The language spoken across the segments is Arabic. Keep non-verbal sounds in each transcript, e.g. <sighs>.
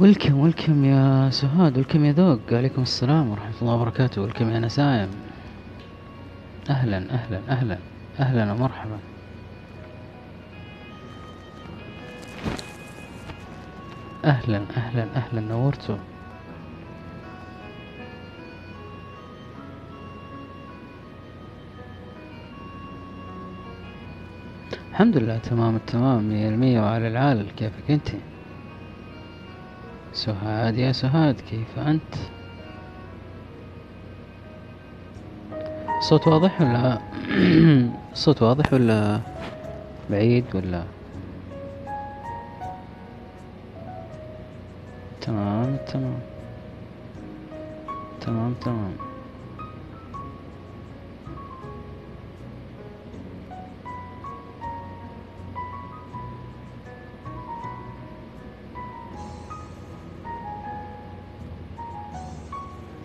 ولكم ولكم يا سهاد. ولكم يا ذوق. عليكم السلام ورحمة الله وبركاته. ولكم يا نسايم. أهلا أهلا أهلا أهلا ومرحبا. أهلا أهلا أهلا. نورتوا الحمد لله تمام التمام مية المية وعلى العال. كيفك أنت؟ سهاد يا سهاد كيف أنت؟ الصوت واضح ولا؟ <clears throat> الصوت واضح ولا بعيد ولا؟ تمام تمام. تمام تمام.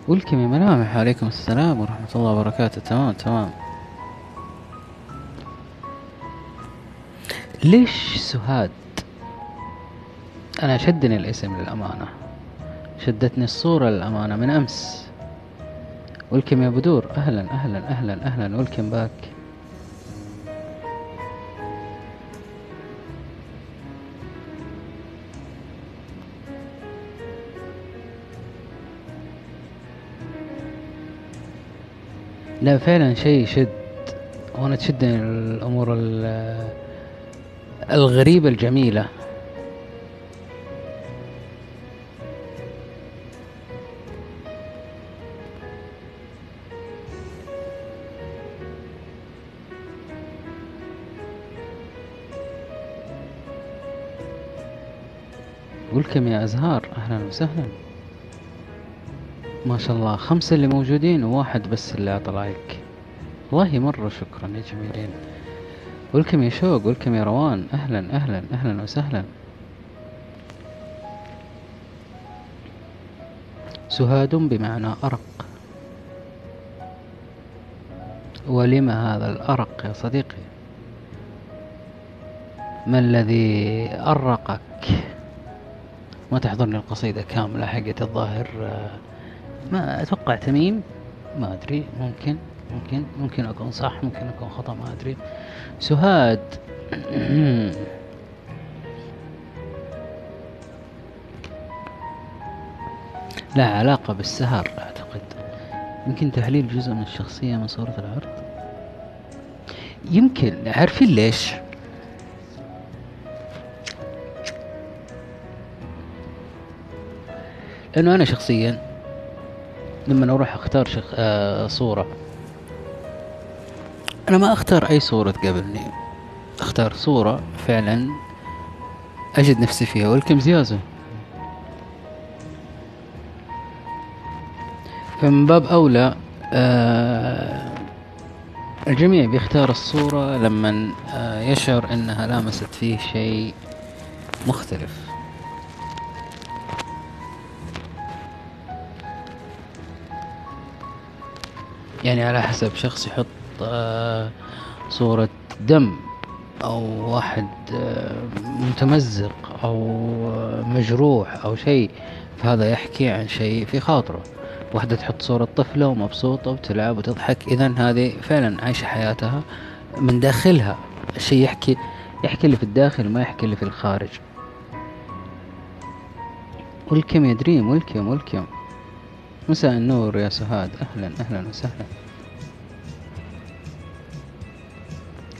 ولكم يا ملامح عليكم السلام ورحمة الله وبركاته تمام تمام ليش سهاد؟ أنا شدني الاسم للأمانة. شدتني الصورة للأمانة من أمس. ولكم يا بدور. أهلا أهلا أهلا أهلا. ولكم باك لا فعلا شيء يشد وأنا تشدني الأمور الغريبة الجميلة. ولكم يا أزهار. أهلا وسهلا. ما شاء الله. خمسة اللي موجودين وواحد بس اللي أعطى لايك. والله مرة شكرا يا جميلين. ولكم يا شوق ولكم يا روان. أهلا أهلا أهلا وسهلا. سهاد بمعنى أرق. ولما هذا الأرق يا صديقي؟ ما الذي أرقك؟ ما تحضرني القصيدة كاملة حقت الظاهر. ما أتوقع تميم ما أدري ممكن ممكن ممكن أكون صح ممكن أكون خطأ ما أدري. سهاد. <clears throat> لا علاقة بالسهر أعتقد. يمكن تحليل جزء من الشخصية من صورة العرض؟ يمكن. عارفين ليش؟ لأنه أنا شخصيا لما أروح أختار شخ... آه صورة. أنا ما أختار أي صورة تقابلني. أختار صورة فعلا أجد نفسي فيها والكم زيازة فمن باب أولى آه الجميع بيختار الصورة لما آه يشعر أنها لامست فيه شيء مختلف. يعني على حسب شخص يحط آه، صورة دم أو واحد آه، متمزق أو آه، مجروح أو شيء فهذا يحكي عن شيء في خاطره. واحدة تحط صورة طفلة ومبسوطة وتلعب وتضحك إذا هذه فعلا عايشة حياتها من داخلها. الشيء يحكي يحكي اللي في الداخل ما يحكي اللي في الخارج. ولكم يا دريم ولكم ولكم مساء النور يا سهاد. أهلا أهلا وسهلا.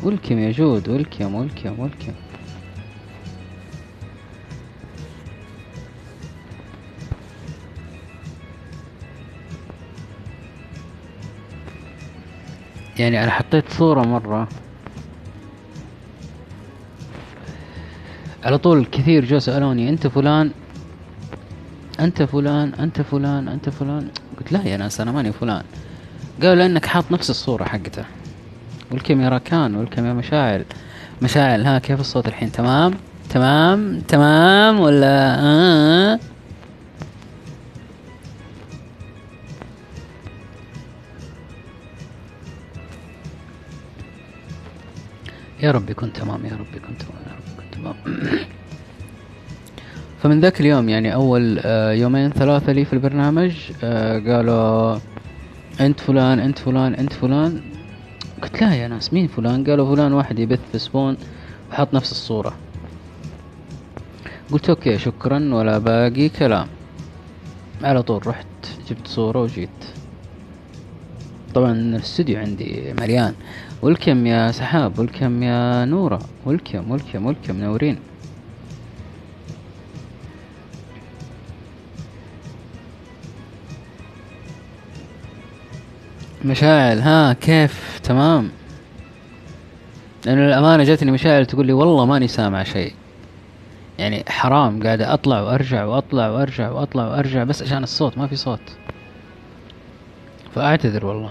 ولكم يا جود ولكم ولكم ولكم يعني أنا حطيت صورة مرة. على طول كثير جو سألوني أنت فلان؟ أنت فلان أنت فلان أنت فلان. قلت لا يا ناس أنا ماني فلان. قالوا لأنك حاط نفس الصورة حقته. والكاميرا كان والكاميرا مشاعل. مشاعل ها كيف الصوت الحين؟ تمام؟ تمام؟ تمام ولا؟ آه؟ يا رب يكون تمام يا رب يكون تمام يا رب يكون تمام. <clears throat> فمن ذاك اليوم يعني أول آه، يومين ثلاثة لي في البرنامج آه، قالوا أنت فلان أنت فلان أنت فلان. قلت لا يا ناس مين فلان؟ قالوا فلان واحد يبث في Spoon وحط نفس الصورة. قلت okay شكرا ولا باقي كلام. على طول رحت جبت صورة وجيت. طبعا الاستوديو عندي مليان. ولكم يا سحاب؟ ولكم يا نورة؟ ولكم ولكم ولكم منورين مشاعل ها كيف؟ تمام. لأنه الأمانة جاتني مشاعل تقول لي والله ماني سامع شيء. يعني حرام قاعدة أطلع وأرجع وأطلع وأرجع وأطلع وأرجع بس عشان الصوت ما في صوت. فأعتذر والله.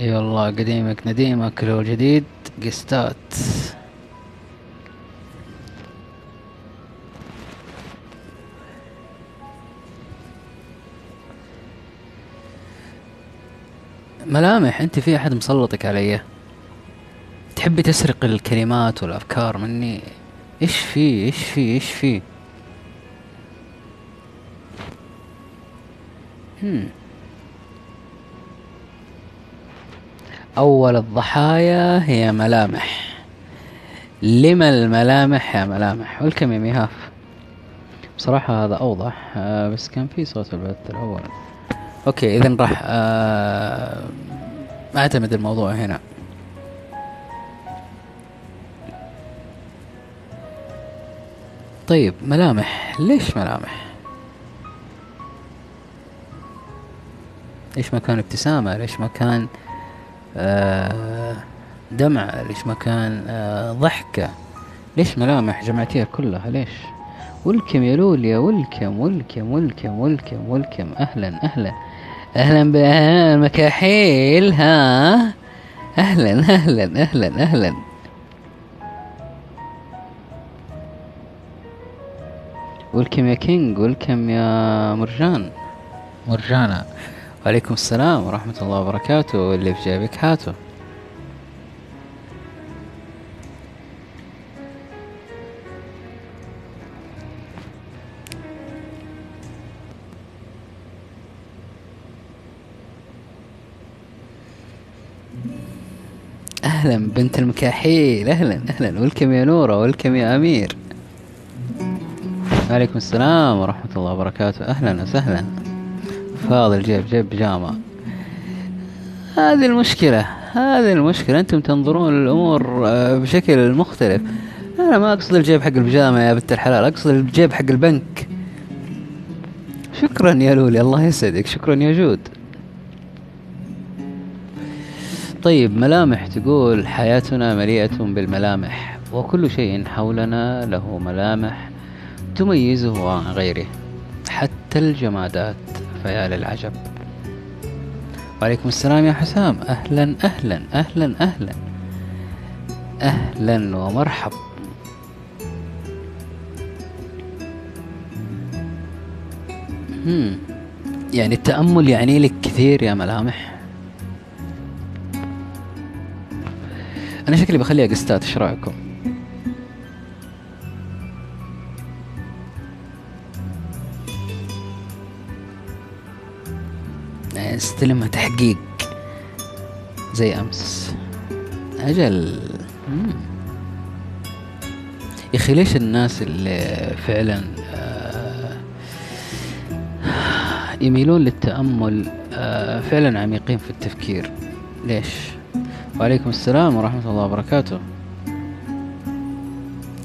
إي والله قديمك نديمك لو جديد قستات ملامح أنت في أحد مسلطك علي؟ تحبي تسرق الكلمات والأفكار مني؟ إيش في؟ إيش في؟ إيش في. أول الضحايا هي ملامح. لما الملامح يا ملامح؟ welcome يا ميهاف. بصراحة هذا أوضح آه، بس كان في صوت البث الأول. okay اذا راح آه، أعتمد الموضوع هنا. طيب ملامح. ليش ملامح؟ ليش ما كان ابتسامة؟ ليش ما كان آه، دمعة ليش ما كان آه، ضحكة؟ ليش ملامح جمعتيها كلها؟ ليش؟ ولكم يا لوليا ولكم ولكم ولكم ولكم ولكم. أهلا. أهلا أهلا بالمكاحيل ها؟ أهلا أهلا أهلا أهلا. ولكم يا كينج ولكم يا مرجان. مرجانة وعليكم السلام ورحمة الله وبركاته واللي في جيبك هاته أهلا بنت المكاحيل. أهلا أهلا. ولكم يا نورة ولكم يا أمير. وعليكم السلام ورحمة الله وبركاته. أهلا وسهلا. فاضل جيب جيب بيجامة. هذه المشكلة هذه المشكلة. أنتم تنظرون للامور آه، بشكل مختلف. أنا ما أقصد الجيب حق البيجامة يا بنت الحلال. أقصد الجيب حق البنك. شكرا يا لولي الله يسعدك. شكرا يا جود. طيب ملامح تقول حياتنا مليئة بالملامح وكل شيء حولنا له ملامح تميزه عن غيره حتى الجمادات فيا للعجب. وعليكم السلام يا حسام. أهلا أهلا أهلا أهلا. أهلا ومرحب. يعني التأمل يعني لك كثير يا ملامح. أنا شكلي بخليها قستات إيش رأيكم؟ استلمها تحقيق؟ زي أمس. أجل. يا أخي ليش الناس اللي فعلا آه، يميلون للتأمل آه، فعلا عميقين في التفكير؟ ليش؟ وعليكم السلام ورحمة الله وبركاته.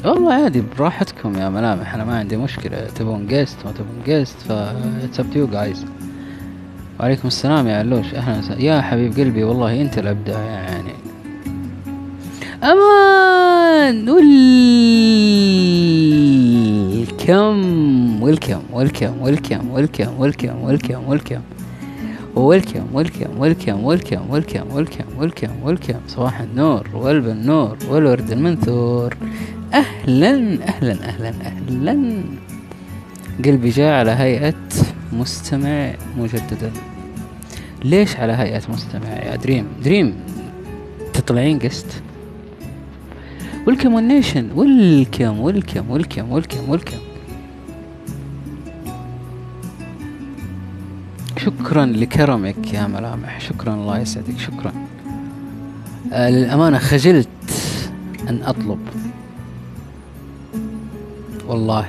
والله عادي براحتكم يا ملامح أنا ما عندي مشكلة. تبون guest ما تبون guest ف it's up to you guys وعليكم السلام يا علوش أهلا وسهلا. يا حبيب قلبي والله أنت الابداع يعني. أمان ويلكم ويلكم ويلكم ويلكم ويلكم ويلكم ويلكم. ويلكم ويلكم ويلكم ويلكم ويلكم ويلكم ويلكم ويلكم ويلكم صباح النور والب النور والورد المنثور. أهلا أهلا أهلا أهلا. قلبي جاء على هيئة مستمع مجددا. ليش على هيئة مستمع يا دريم؟ دريم تطلعين guest welcome والنيشن. welcome welcome welcome welcome welcome شكرا لكرمك يا ملامح. شكرا الله يسعدك. شكرا. آه للأمانة خجلت أن أطلب. والله.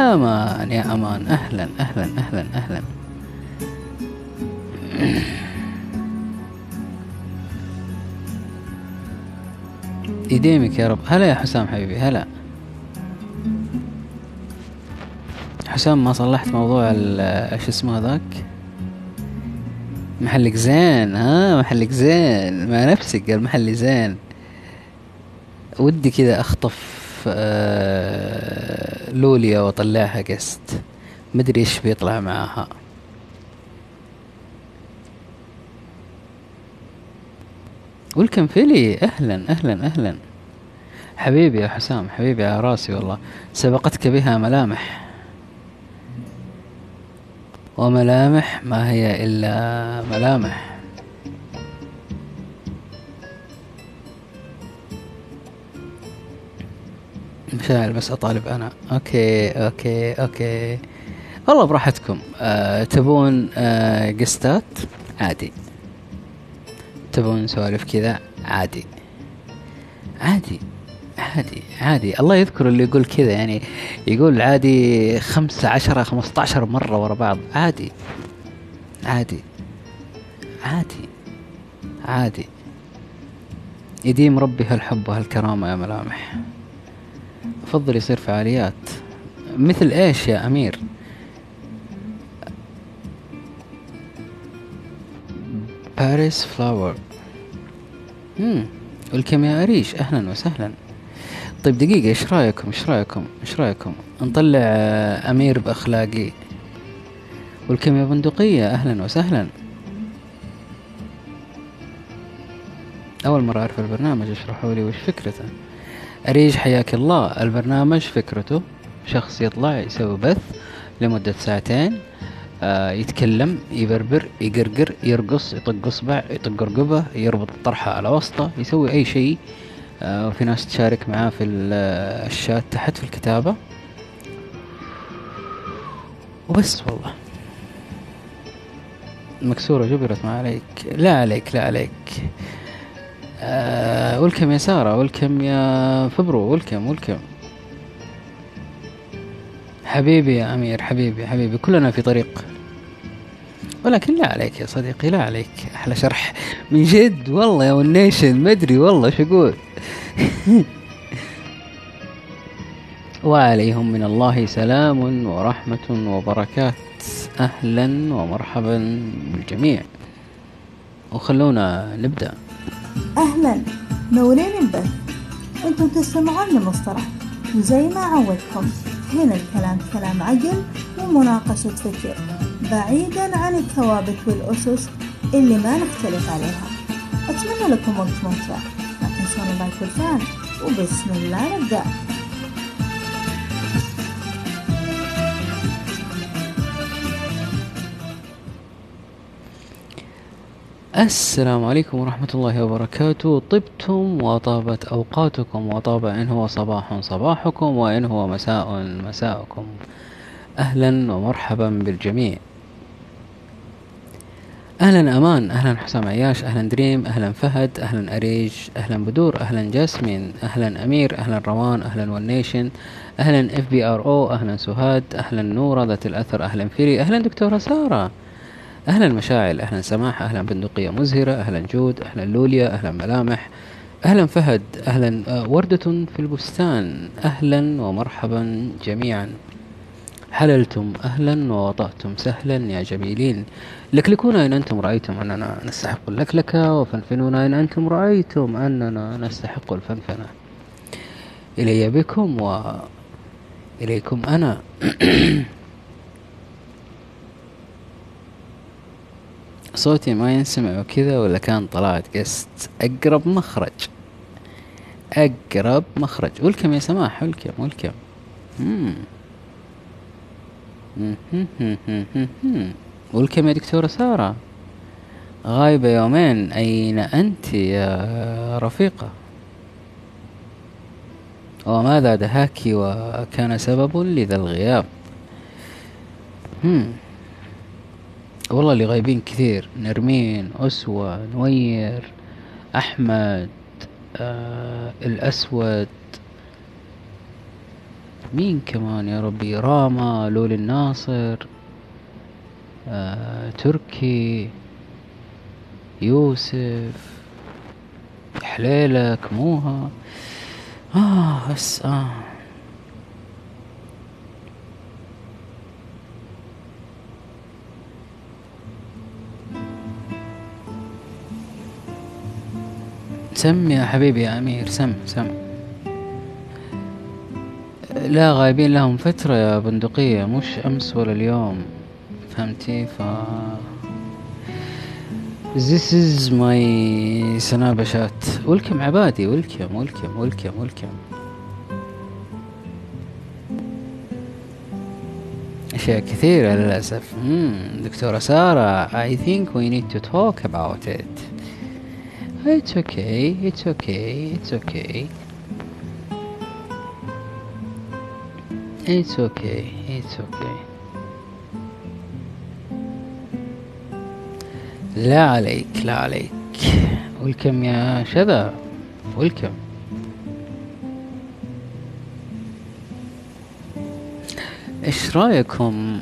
أمان يا أمان. أهلا أهلا أهلا أهلا. <clears throat> يديمك يا رب. هلا يا حسام حبيبي هلا. حسام ما صلحت موضوع إيش اسمه هذاك؟ محلك زين ها؟ محلك زين مع نفسك قال محلي زين. ودي كذا أخطف آه، لوليا وأطلعها قست مدري إيش بيطلع معاها. ولكم فيلي. أهلا أهلا أهلا. حبيبي يا حسام حبيبي على راسي والله. سبقتك بها ملامح. وملامح ما هي إلا ملامح. مشاعر بس أطالب أنا. okay okay okay. والله براحتكم. أه تبون أه guest ات عادي. تبون سوالف كذا؟ عادي. عادي. عادي عادي. الله يذكر اللي يقول كذا يعني يقول عادي خمسة عشرة خمسة عشر مرة ورا بعض. عادي عادي عادي عادي. يديم ربي هالحب وهالكرامة يا ملامح. أفضل يصير فعاليات. مثل إيش يا أمير؟ باريس فلاور. والكيمياء أريش. أهلا وسهلا. طيب دقيقة إيش رأيكم؟ إيش رأيكم؟ إيش رأيكم؟ نطلع آه، أمير بأخلاقي. والكيمياء بندقية؟ أهلا وسهلا. أول مرة أعرف البرنامج اشرحوا لي؟ وش فكرته؟ أريج حياك الله البرنامج فكرته شخص يطلع يسوي بث لمدة ساعتين آه يتكلم يبربر يقرقر يرقص يطق اصبع يطق رقبه يربط الطرحة على وسطه يسوي أي شيء وفي ناس تشارك معاه في آه، الشات تحت في الكتابة. وبس والله. مكسورة جبرت ما عليك. لا عليك لا عليك. أه ولكم يا سارة ولكم يا فبرو ولكم ولكم حبيبي يا أمير حبيبي حبيبي. كلنا في طريق. ولكن لا عليك يا صديقي لا عليك. أحلى شرح من جد والله يا ونيشن ما أدري والله شو أقول. <laughs> وعليهم من الله سلام ورحمة وبركات. أهلا ومرحبا بالجميع. وخلونا نبدأ. أهلا. نورين البث أنتم تستمعون لمصطلح وزي ما عودكم هنا الكلام كلام عقل ومناقشة فكر بعيدا عن الثوابت والأسس اللي ما نختلف عليها. أتمنى لكم وقت ممتع. تنسون اللايك والفعل. وبسم الله نبدأ. السلام عليكم ورحمة الله وبركاته. طبتم وطابت أوقاتكم وطاب إن هو صباح صباحكم وإن هو مساء مساءكم. أهلا ومرحبا بالجميع. أهلا أمان أهلا حسام عياش أهلا دريم أهلا فهد أهلا أريج أهلا بدور أهلا جاسمين أهلا أمير أهلا روان أهلا ونيشن أهلا اف بي ار أو أهلا سهاد أهلا نورة ذات الأثر أهلا فيري أهلا دكتورة سارة. أهلا مشاعل أهلا سماح أهلا بندقية مزهرة أهلا جود أهلا لوليا أهلا ملامح. أهلا فهد أهلا آه، وردة في البستان. أهلا ومرحبا جميعا. حللتم أهلا ووطأتم سهلا يا جميلين. لكلكونا إن أنتم رأيتم أننا نستحق اللكلكة وفنفنونا إن أنتم رأيتم أننا نستحق الفنفنة. إلي بكم وإليكم أنا. <clears throat> صوتي ما ينسمع وكذا ولا كان طلعت قست أقرب مخرج. أقرب مخرج. ولكم يا سماح ولكم ولكم. ولكم يا دكتورة سارة. غايبة يومين. أين أنت يا رفيقة؟ وماذا دهاك وكان سبب لذا الغياب؟ هم والله اللي غايبين كثير. نرمين أسوة نوير أحمد آه الأسود. مين كمان يا ربي؟ راما لول الناصر آه تركي يوسف حليلك موها. آه بس آه. سم يا حبيبي يا أمير سم سم. لا غايبين لهم فترة يا بندقية مش أمس ولا اليوم. فهمتي؟ ف This is my سنابشات ولكم عبادي ولكم ولكم ولكم ولكم أشياء كثيرة للأسف. مم. دكتورة سارة I think we need to talk about it. It's okay it's okay it's okay. It's okay it's okay. لا عليك لا عليك. ولكم يا شذا. ولكم إيش رأيكم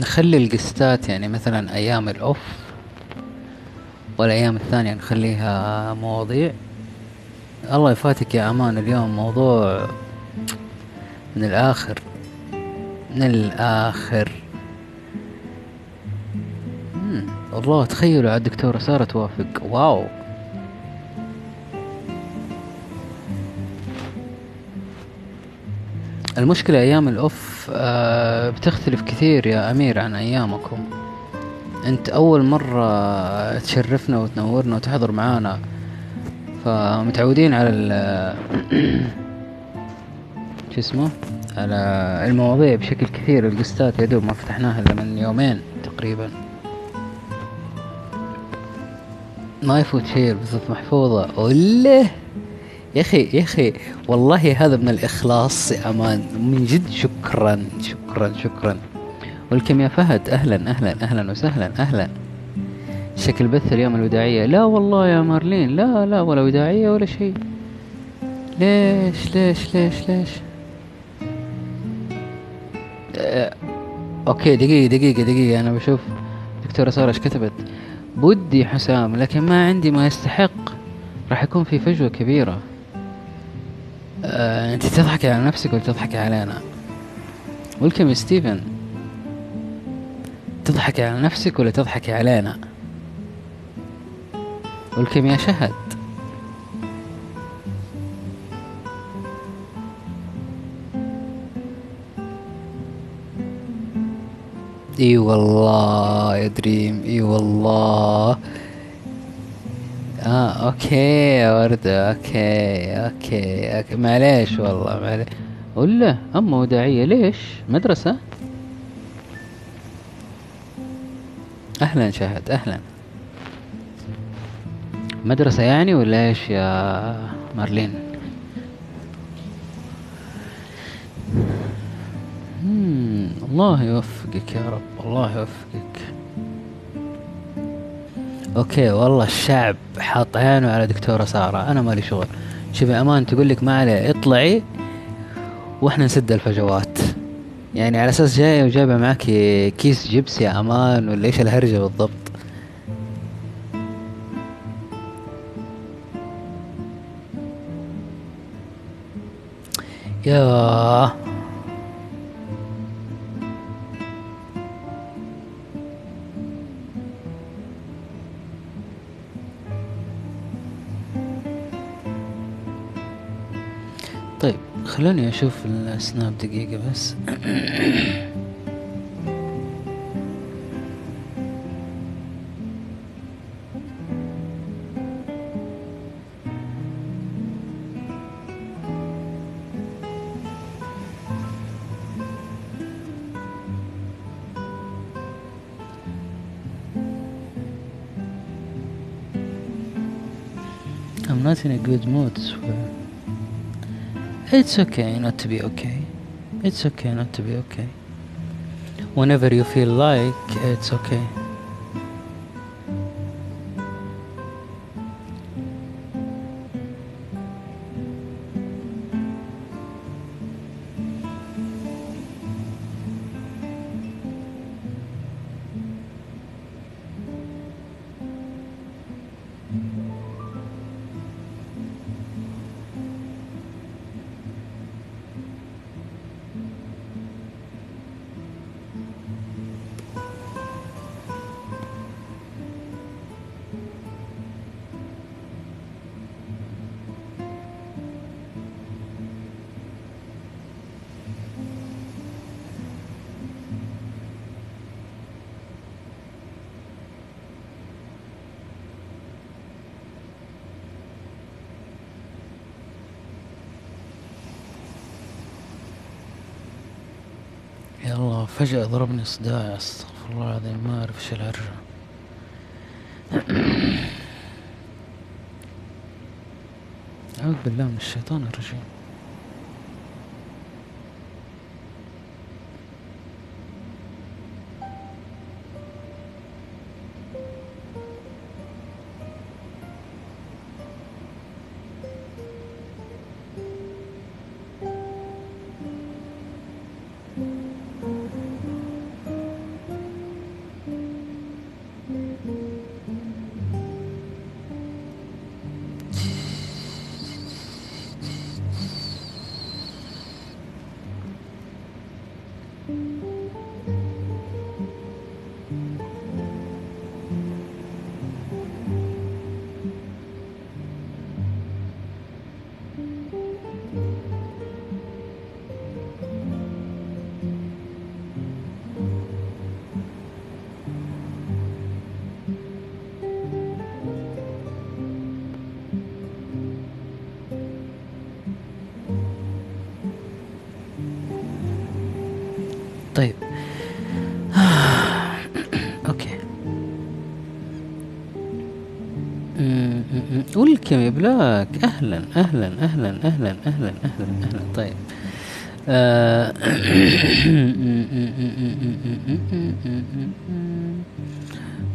نخلي القستات يعني مثلا أيام الأوف والأيام الثانية نخليها مواضيع. الله يفاتك يا أمان اليوم موضوع من الآخر من الآخر. والله تخيلوا على الدكتورة سارة توافق. واو. المشكلة أيام الأوف آه بتختلف كثير يا أمير عن أيامكم. أنت أول مرة تشرفنا وتنورنا وتحضر معانا. فمتعودين على ال <clears throat> شو اسمه؟ على المواضيع بشكل كثير. القستات يا دوب ما فتحناها إلا من يومين تقريبا. ما يفوت شيء بالضبط محفوظة. وله يا أخي يا أخي والله هذا من الإخلاص يا أمان. من جد شكرا شكرا شكرا. ولكم يا فهد أهلا أهلا أهلا وسهلا أهلا. شكل بث اليوم الوداعية. لا والله يا مارلين لا لا ولا وداعية ولا شيء. ليش ليش ليش ليش؟ أه أوكي دقيقة دقيقة دقيقة. أنا بشوف دكتورة سارة إيش كتبت. بودي حسام لكن ما عندي ما يستحق. راح يكون في فجوة كبيرة. آه، أنت تضحكي على نفسك ولا تضحكي علينا؟ welcome ستيفن. تضحكي على نفسك ولا تضحكي علينا؟ welcome يا شهد. إي والله يا دريم إي والله. آه okay يا وردة okay okay, okay. معليش والله معليش ولا اما وداعية ليش؟ مدرسة؟ أهلا شهد أهلا. مدرسة يعني ولا إيش يا مارلين؟ الله يوفقك يا رب الله يوفقك. أوكي والله الشعب حاط عينه على دكتورة سارة أنا مالي شغل. شوفي أمان تقول لك ما عليه اطلعي وإحنا نسد الفجوات. يعني على أساس جاية وجايبة معك كيس جبس يا أمان ولا إيش الهرجة بالضبط؟ يا خلوني اشوف السناب دقيقة بس I'm not in a good mood, swear. it's okay not to be okay. It's okay not to be okay. Whenever you feel like it's okay فجأة ضربني صداع أستغفر الله العظيم ما أعرف إيش الهرجة. أعوذ بالله من الشيطان الرجيم. ولكم يا بلاك أهلا أهلا أهلا أهلا أهلا أهلا أهلا. طيب. آه، <coughs>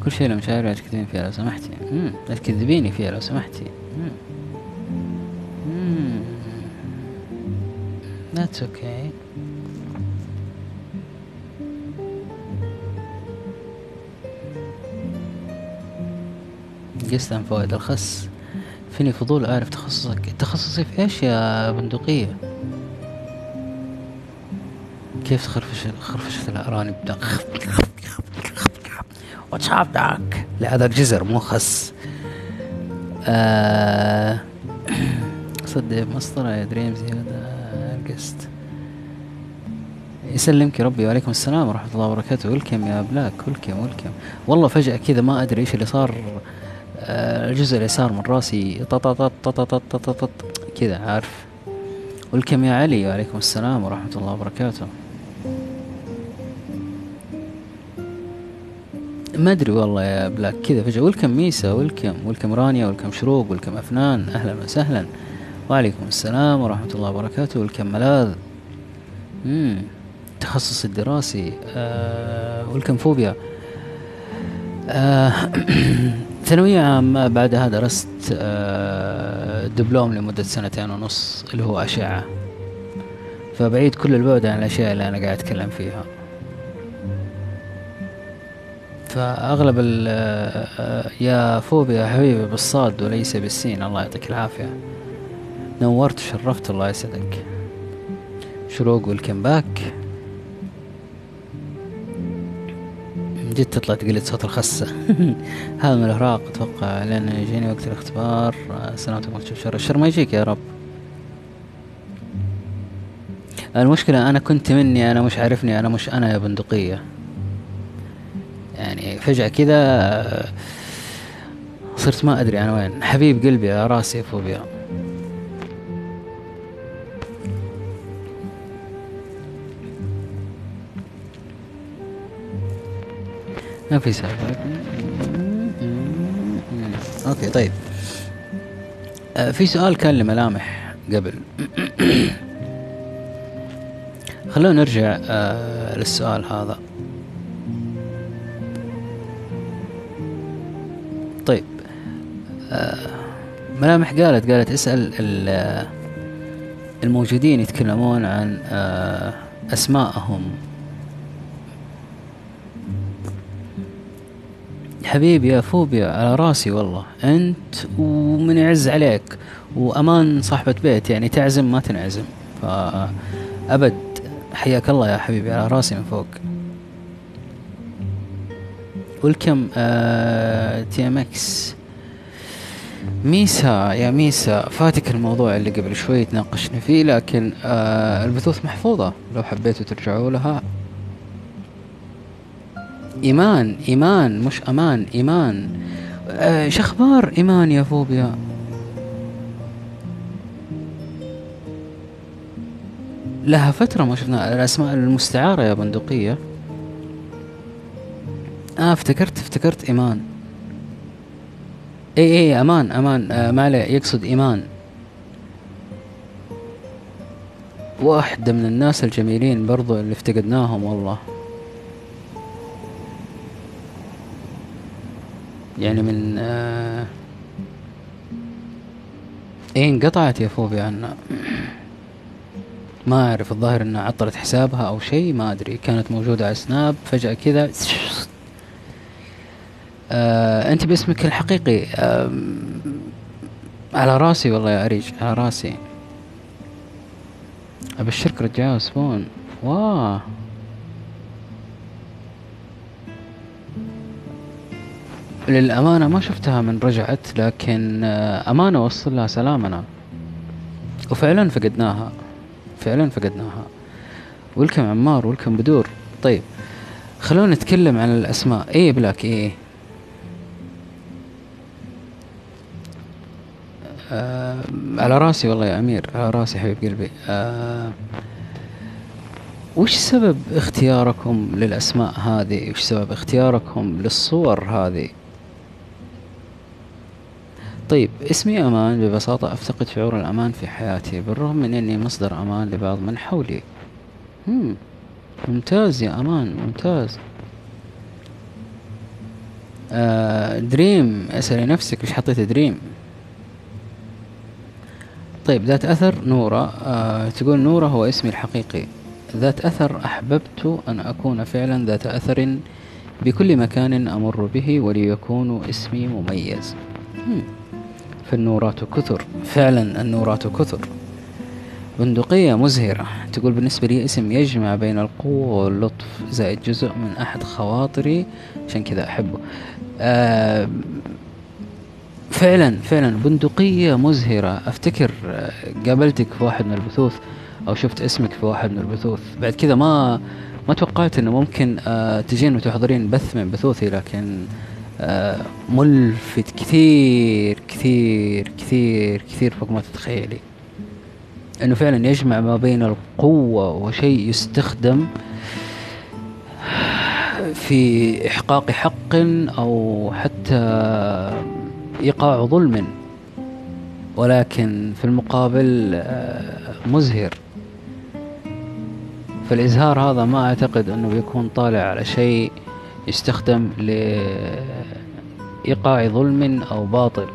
كل شيء لو مشاعر تكذبين فيها لو سمحتي. تكذبيني فيها لو سمحتي. That's okay. عن فوائد الخس. فيني فضول أعرف تخصصك. تخصصي في إيش يا بندقية؟ كيف تخرفش خرفشة الأرانب؟ ده what's up doc لا هذا جزر مو خس. آه <coughs> صدق مسطرة يا دريمز هذا guest يسلمك ربي وعليكم السلام ورحمة الله وبركاته. welcome يا بلاك welcome welcome والله فجأة كذا ما أدري إيش اللي صار. الجزء اليسار من راسي كذا عارف. ولكم يا علي؟ وعليكم السلام ورحمة الله وبركاته. ما أدري والله يا بلاك كذا فجأة. ولكم ميسا ولكم ولكم رانيا ولكم شروق ولكم أفنان. أهلا وسهلا. وعليكم السلام ورحمة الله وبركاته. ولكم ملاذ. مم. التخصص الدراسي. آه ولكم فوبيا. آه <clears throat> ثانوية عامة بعدها درست آه دبلوم لمدة سنتين ونص اللي هو أشعة. فبعيد كل البعد عن الأشياء اللي أنا قاعد أتكلم فيها. فأغلب ال آه، يا فوبيا حبيبي بالصاد وليس بالسين. الله يعطيك العافية. نورت وشرفت الله يسعدك. شروق والكم جد تطلع تقلد صوت الخسة <laughs> هذا من الإهراق أتوقع لأن يجيني وقت الاختبار سلامتك ما تشوف شر الشر ما يجيك يا رب. المشكلة أنا كنت مني أنا مش عارفني أنا مش أنا يا بندقية. يعني فجأة كذا صرت ما أدري أنا وين. حبيب قلبي يا راسي فوبيا. ما في سالفة أوكي طيب. آه، في سؤال كان لملامح قبل. <clears throat> خلونا نرجع آه للسؤال هذا. طيب آه ملامح قالت قالت اسأل الموجودين يتكلمون عن أسماءهم. حبيبي يا فوبيا على راسي والله. أنت ومن يعز عليك وأمان صاحبة بيت يعني تعزم ما تنعزم. فابد حياك الله يا حبيبي على راسي من فوق. welcome آه TMX. ميسا يا ميسا فاتك الموضوع اللي قبل شوي تناقشنا فيه لكن آه البثوث محفوظة لو حبيتوا ترجعوا لها. إيمان إيمان مش أمان إيمان. آه شخبار إيمان يا فوبيا. لها فترة ما شفنا الأسماء المستعارة يا بندقية. آه افتكرت افتكرت إيمان. اي اي أمان أمان. آه ما عليه يقصد إيمان. واحدة من الناس الجميلين برضو اللي افتقدناهم والله. يعني من آه إيه انقطعت يا فوبي عنا ما أعرف الظاهر إنها عطلت حسابها أو شيء ما أدري كانت موجودة على سناب فجأة كذا آه أنت باسمك الحقيقي آه على رأسي والله يا أريج على رأسي. أبشرك رجعوا سبون. واه للأمانة ما شفتها من رجعت لكن آه، أمانة وصل لها سلامنا. وفعلا فقدناها فعلا فقدناها. ولكم عمار ولكم بدور. طيب خلونا نتكلم عن الأسماء. إيه بلاك إيه؟ آه على راسي والله يا أمير على راسي حبيب قلبي. آه وش سبب اختياركم للأسماء هذه؟ وش سبب اختياركم للصور هذه؟ طيب اسمي أمان ببساطة أفتقد شعور الأمان في حياتي بالرغم من أني مصدر أمان لبعض من حولي. هم ممتاز يا أمان ممتاز. آه دريم اسألي نفسك ليش حطيت دريم؟ طيب ذات أثر نورة آه تقول نورة هو اسمي الحقيقي. ذات أثر أحببت أن أكون فعلا ذات أثر بكل مكان أمر به وليكون اسمي مميز. فالنورات كثر. فعلا النورات كثر. بندقية مزهرة. تقول بالنسبة لي اسم يجمع بين القوة واللطف. زائد جزء من أحد خواطري. عشان كذا أحبه. آه فعلا فعلا بندقية مزهرة. أفتكر آه، قابلتك في واحد من البثوث أو شفت اسمك في واحد من البثوث. بعد كذا ما ما توقعت إنه ممكن آه تجين وتحضرين بث من بثوثي لكن آه ملفت كثير كثير كثير كثير فوق ما تتخيلي. إنه فعلا يجمع ما بين القوة وشيء يستخدم في إحقاق حق أو حتى إيقاع ظلم. ولكن في المقابل آه، مزهر. فالإزهار هذا ما أعتقد أنه بيكون طالع على شيء يستخدم لإيقاع ظلم أو باطل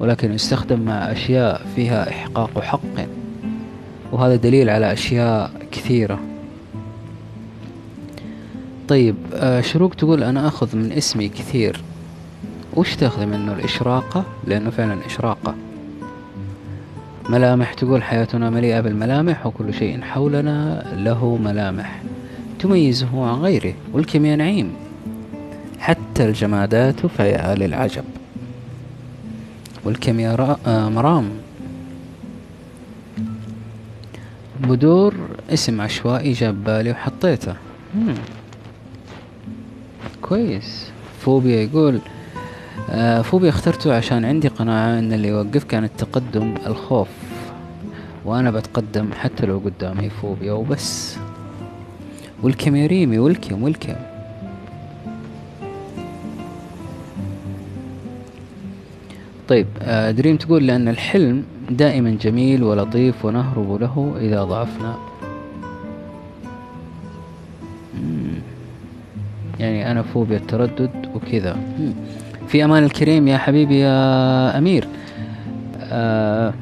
ولكن يستخدم مع أشياء فيها إحقاق حق وهذا دليل على أشياء كثيرة. طيب آه، شروق تقول أنا أخذ من اسمي كثير. وش تأخذ منه؟ الإشراقة؟ لأنه فعلا إشراقة. ملامح تقول حياتنا مليئة بالملامح وكل شيء حولنا له ملامح. تميزه عن غيره والكيمياء نعيم. حتى الجمادات فيها للعجب. والكيمياء آه، مرام. بدور اسم عشوائي جاب بالي وحطيته. كويس. فوبيا يقول آه، فوبيا اخترته عشان عندي قناعة إن اللي يوقفك عن التقدم الخوف. وأنا بتقدم حتى لو قدامي فوبيا وبس. ولكم يا ريمي ولكم ولكم طيب آه، دريم تقول لأن الحلم دائما جميل ولطيف ونهرب له إذا ضعفنا. يعني أنا فوبيا التردد وكذا. في أمان الكريم يا حبيبي يا أمير. آه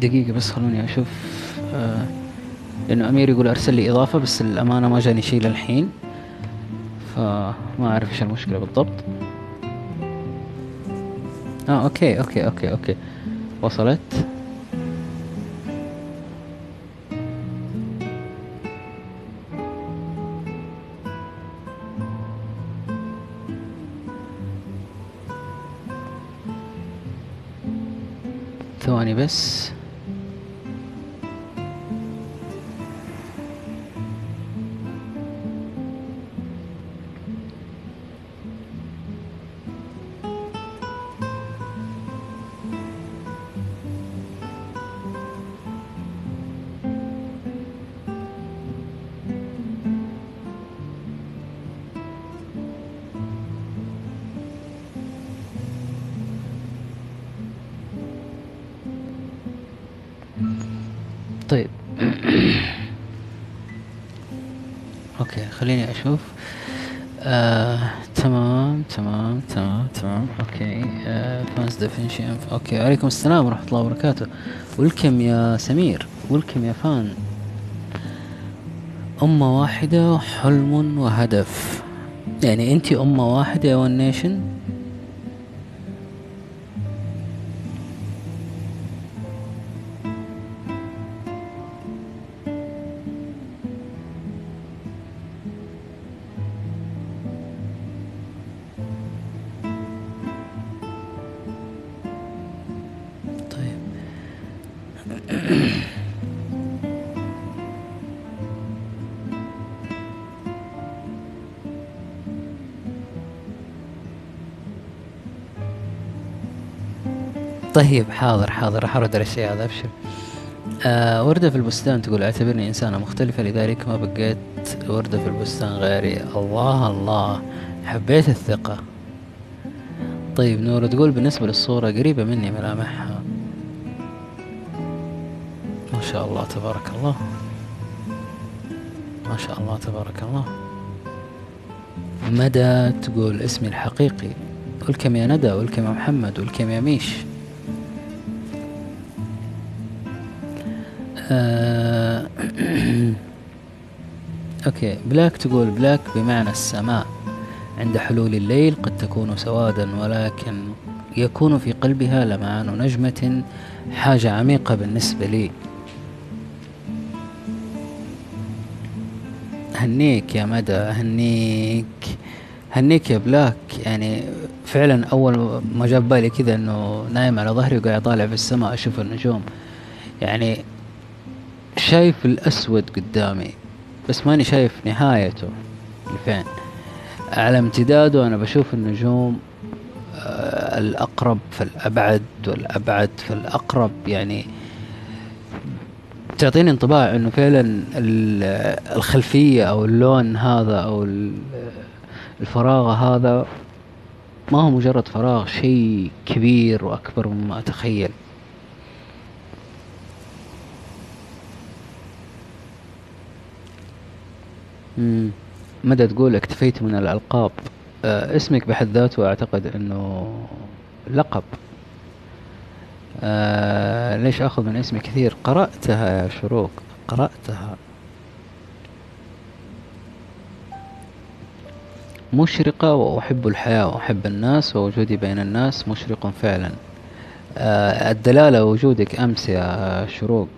دقيقة بس خلوني أشوف آه لأنه أمير يقول أرسل لي إضافة بس الأمانة ما جاني شيء للحين فما أعرف إيش المشكلة بالضبط. آه okay okay okay okay. وصلت. ثواني بس. عليكم السلام ورحمة الله وبركاته. ولكم يا سمير ولكم يا فان. أمة واحدة حلم وهدف. يعني انتي أمة واحدة يا ون نيشن طيب حاضر حاضر راح ارد على الشيء هذا أبشر. آه وردة في البستان تقول أعتبرني إنسانة مختلفة لذلك ما بقيت وردة في البستان غيري. الله الله. حبيت الثقة. طيب نورة تقول بالنسبة للصورة قريبة مني ملامحها. ما شاء الله تبارك الله. ما شاء الله تبارك الله. مدى تقول اسمي الحقيقي. welcome يا ندى welcome يا محمد welcome يا ميش. آه <clears throat> okay. بلاك تقول بلاك بمعنى السماء. عند حلول الليل قد تكون سوادا ولكن يكون في قلبها لمعان نجمة حاجة عميقة بالنسبة لي. هنيك يا مدى هنيك. هنيك يا بلاك. يعني فعلا أول ما جاب بالي كذا إنه نايم على ظهري وقاعد طالع في السماء أشوف النجوم. يعني شايف الأسود قدامي بس ماني شايف نهايته. لفين على امتداده أنا بشوف النجوم آه، الأقرب فالابعد والأبعد فالاقرب يعني تعطيني انطباع إنه فعلا ال- الخلفية أو اللون هذا أو ال- الفراغ هذا ما هو مجرد فراغ شيء كبير وأكبر مما أتخيل. مدى تقول اكتفيت من الألقاب؟ آه اسمك بحد ذاته أعتقد أنه لقب. آه ليش أخذ من اسمي كثير؟ قرأتها يا شروق. قرأتها. مشرقة وأحب الحياة وأحب الناس ووجودي بين الناس مشرق فعلا. آه الدلالة وجودك أمس يا شروق.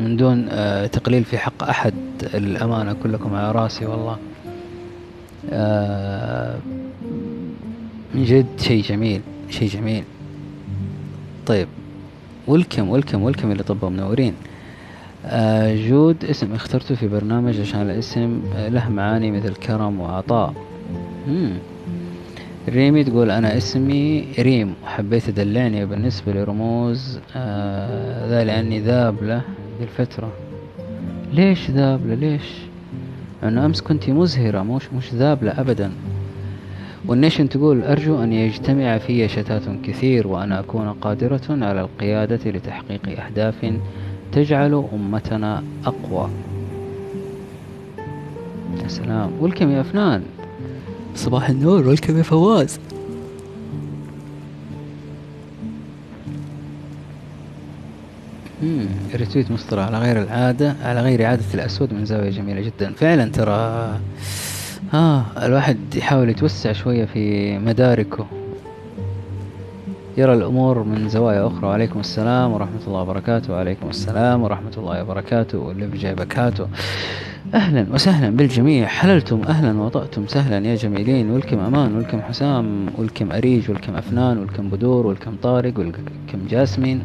من دون آه تقليل في حق أحد الأمانة كلكم على رأسي والله. آه من جد شيء جميل شيء جميل. طيب ولكم ولكم ولكم اللي طبوا منورين. آه جود اسم اخترته في برنامج عشان الاسم له معاني مثل كرم وعطاء. ريمي تقول أنا اسمي ريم وحبيت أدلعني بالنسبة لرموز ذا لأني ذابلة ذي الفترة ليش ذابلة ليش؟ أنا أمس كنت مزهرة مش مش ذابلة أبدا. والنيشن تقول أرجو أن يجتمع في شتات كثير وأن أكون قادرة على القيادة لتحقيق أهداف تجعل أمتنا أقوى. يا سلام. welcome يا أفنان. صباح النور. welcome يا فواز. ريتويت مسطرة على غير العادة على غير عادة الأسود من زاوية جميلة جدا. فعلا ترى آه الواحد يحاول يتوسع شوية في مداركه. يرى الأمور من زوايا أخرى. وعليكم السلام ورحمة الله وبركاته. وعليكم السلام ورحمة الله وبركاته. واللي بجاي بكاته. أهلا وسهلا بالجميع. حللتم أهلا وطأتم سهلا يا جميلين. ولكم أمان ولكم حسام ولكم أريج ولكم أفنان ولكم بدور ولكم طارق ولكم جاسمين.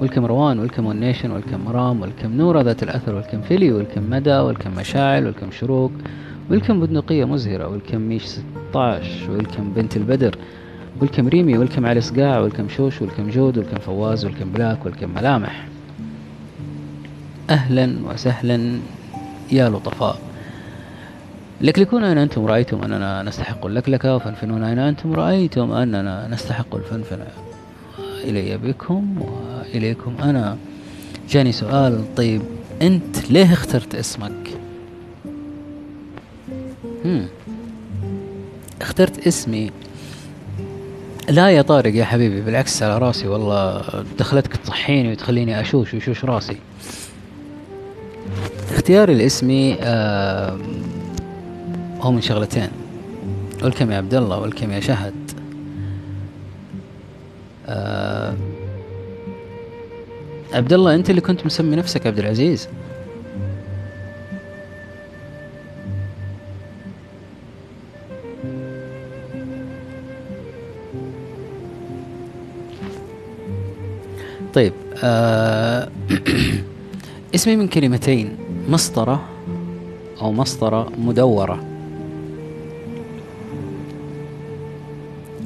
welcome روان welcome ونيشن welcome مرام welcome نورة ذات الأثر welcome فيلي welcome مدى welcome مشاعل welcome شروق welcome بندقية مزهرة welcome ميش 16 welcome بنت البدر welcome ريمي welcome علي صقاع welcome شوش welcome جود welcome فواز welcome بلاك welcome ملامح. أهلا وسهلا يا لطفاء. لكلكون أين أنتم رأيتم أننا نستحق اللكلكة وفنفنون أين أنتم رأيتم أننا نستحق الفنفنة. إلي بكم وإليكم أنا جاني سؤال. طيب أنت ليه اخترت اسمك؟ هم. اخترت اسمي. لا يا طارق يا حبيبي بالعكس على راسي والله. دخلتك تصحيني وتخليني أشوش وشوش راسي. اختياري لاسمي آه هو من شغلتين. ولكم يا عبد الله ولكم يا شهد. آه عبد الله أنت اللي كنت مسمي نفسك عبد العزيز. طيب آه <clears throat> اسمي من كلمتين مسطرة أو مسطرة مدورة.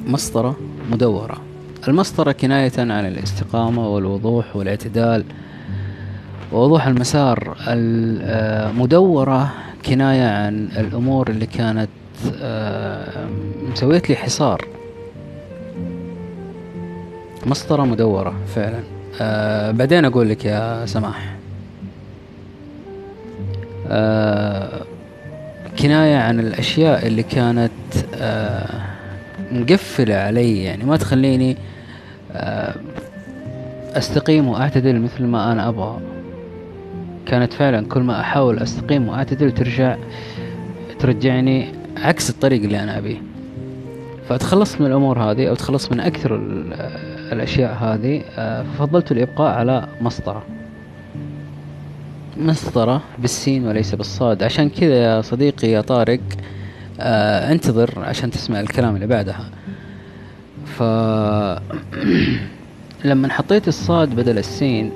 مسطرة مدورة. المسطرة كناية عن الاستقامة والوضوح والاعتدال. ووضوح المسار المدورة كناية عن الأمور اللي كانت آه، مسويت لي حصار. مسطرة مدورة فعلا. أه بعدين أقول لك يا سماح. كناية عن الأشياء اللي كانت أه مقفلة علي يعني ما تخليني أه أستقيم وأعتدل مثل ما أنا أبغى. كانت فعلا كل ما أحاول أستقيم وأعتدل ترجع ترجعني عكس الطريق اللي أنا أبيه. فتخلصت من الأمور هذه أو تخلصت من أكثر الأشياء هذه آه، فضلت الإبقاء على مسطرة. مسطرة بالسين وليس بالصاد. عشان كذا يا صديقي يا طارق آه انتظر عشان تسمع الكلام اللي بعدها. ف <clears throat> لما حطيت الصاد بدل السين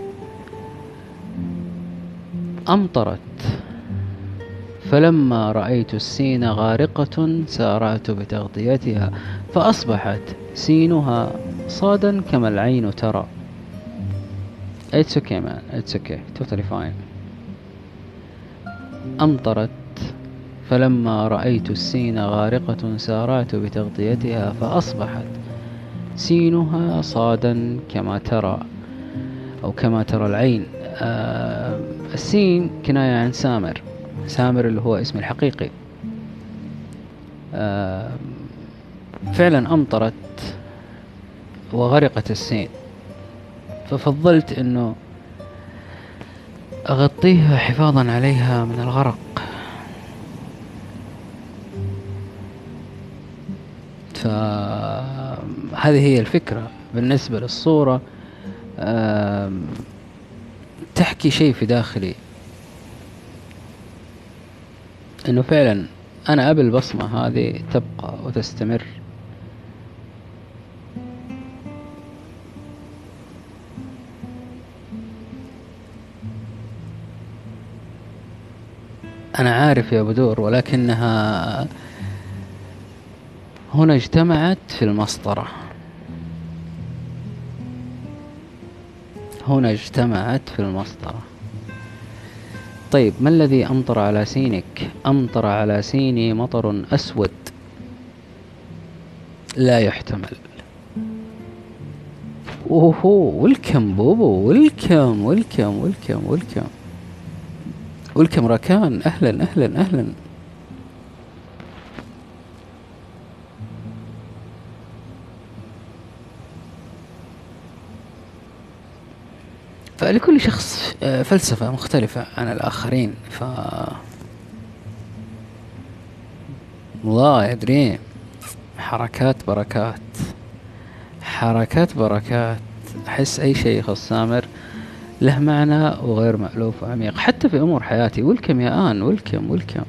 أمطرت. فلما رأيت السين غارقة سارعت بتغطيتها فأصبحت سينها صادا كما العين ترى. It's okay man. It's okay. Totally fine. أمطرت. فلما رأيت السين غارقة سارعت بتغطيتها فأصبحت سينها صادا كما ترى أو كما ترى العين. آه السين كناية عن سامر. سامر اللي هو اسمي الحقيقي. آه فعلا أمطرت وغرقت السين. ففضلت إنه أغطيها حفاظا عليها من الغرق. فهذه هي الفكرة بالنسبة للصورة تحكي شيء في داخلي. إنه فعلا أنا أبي البصمة هذه تبقى وتستمر. أنا عارف يا بدور ولكنها هنا اجتمعت في المسطرة. هنا اجتمعت في المسطرة. طيب ما الذي أمطر على سينك؟ أمطر على سيني مطر أسود. لا يحتمل. أوهو ويلكم بوبو ويلكم ويلكم ويلكم ويلكم. ويلكم راكان أهلا أهلا أهلا. فلكل شخص آه، فلسفة مختلفة عن الآخرين ف الله يدري حركات بركات حركات بركات. أحس أي شيء يخص سامر له معنى وغير مألوف وعميق حتى في أمور حياتي. ولكم يا آن ولكم ولكم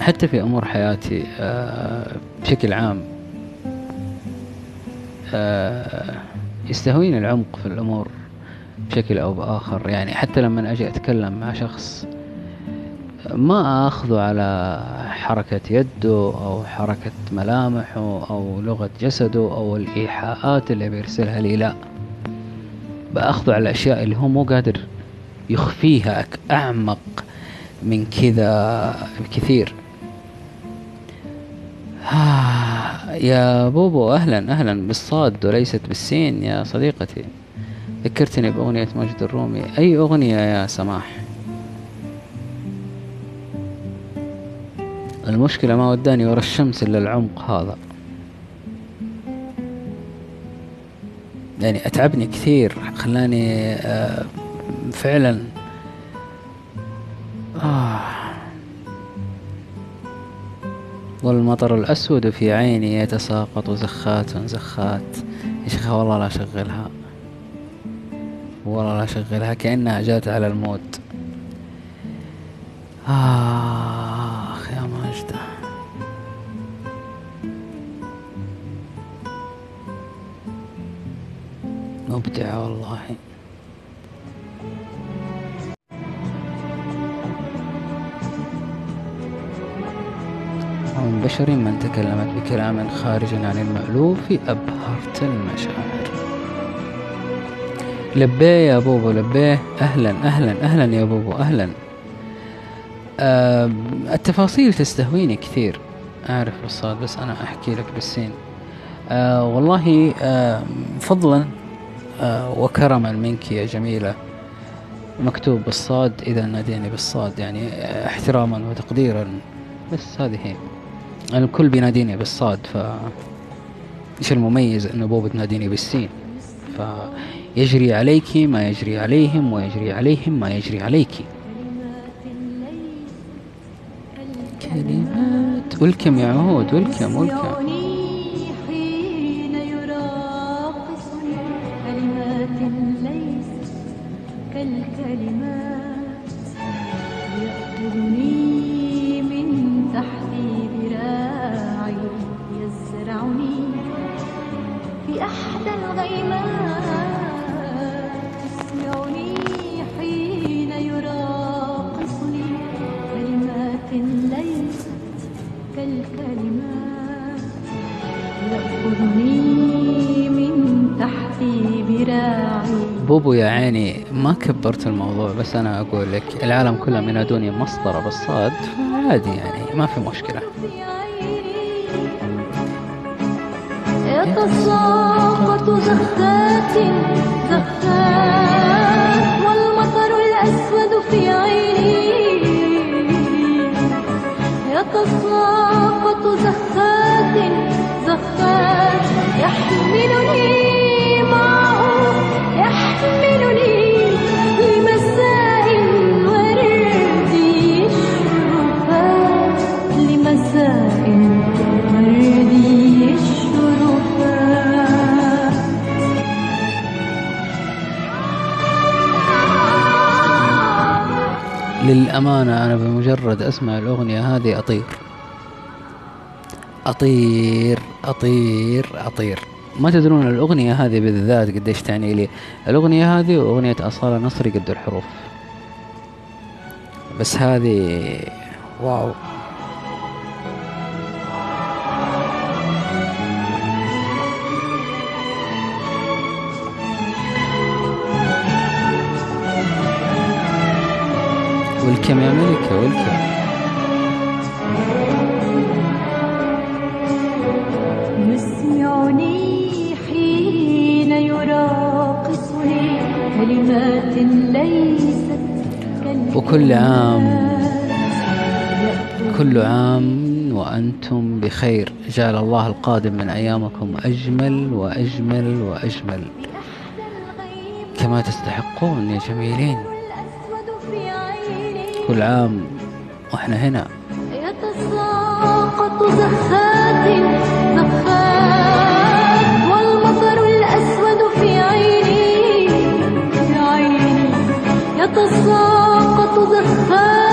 حتى في أمور حياتي آه، بشكل عام آه، يستهويني العمق في الأمور بشكل أو بآخر. يعني حتى لما أجي أتكلم مع شخص ما أخذه على حركة يده أو حركة ملامحه أو لغة جسده أو الإيحاءات اللي بيرسلها لي لا. بأخذه على الأشياء اللي هو مو قادر يخفيها أعمق من كذا بكثير <sighs> يا بوبو أهلا أهلا بالصاد وليست بالسين يا صديقتي. ذكرتني بأغنية مجد الرومي. أي أغنية يا سماح؟ المشكلة ما وداني ورا الشمس إلا العمق هذا. يعني أتعبني كثير خلاني آه، فعلا آه والمطر الأسود في عيني يتساقط زخات زخات. يا شيخ والله لا أشغلها. والله لا أشغلها كأنها جات على الموت. آخ يا ماجدة. مبدعة والله. ومن بشر من تكلمت بكلام خارج عن المألوف أبهرت المشاعر. لبيه يا بوبو لبيه أهلا أهلا أهلا يا بوبو أهلا. التفاصيل تستهويني كثير. أعرف بالصاد بس أنا أحكي لك بالسين. أه والله أه فضلا أه وكرما منك يا جميلة. مكتوب بالصاد إذا ناديني بالصاد يعني احتراما وتقديرا. بس هذه هي. الكل بيناديني بالصاد ف إيش المميز إنه بو بتناديني بالسين. فيجري عليك ما يجري عليهم ويجري عليهم ما يجري عليك كلمات ولكم يا عهود ولكم ولكم بس أنا أقول لك العالم كله ينادوني مسطره بالصاد فعادي يعني ما في مشكلة. يتساقط زخات زخات والمطر الأسود في عيني. يتساقط زخات زخات يحملني للأمانة أنا بمجرد أسمع الأغنية هذه أطير. أطير أطير أطير. ما تدرون الأغنية هذه بالذات قديش تعني لي. الأغنية هذه وأغنية أصالة نصري قد الحروف. بس هذه واو. وأنتم بخير. جعل الله القادم من أيامكم أجمل وأجمل وأجمل. كما تستحقون يا جميلين. كل عام وإحنا هنا. يتساقط زخات زخات والمطر الأسود في عيني. في عيني. يتساقط زخات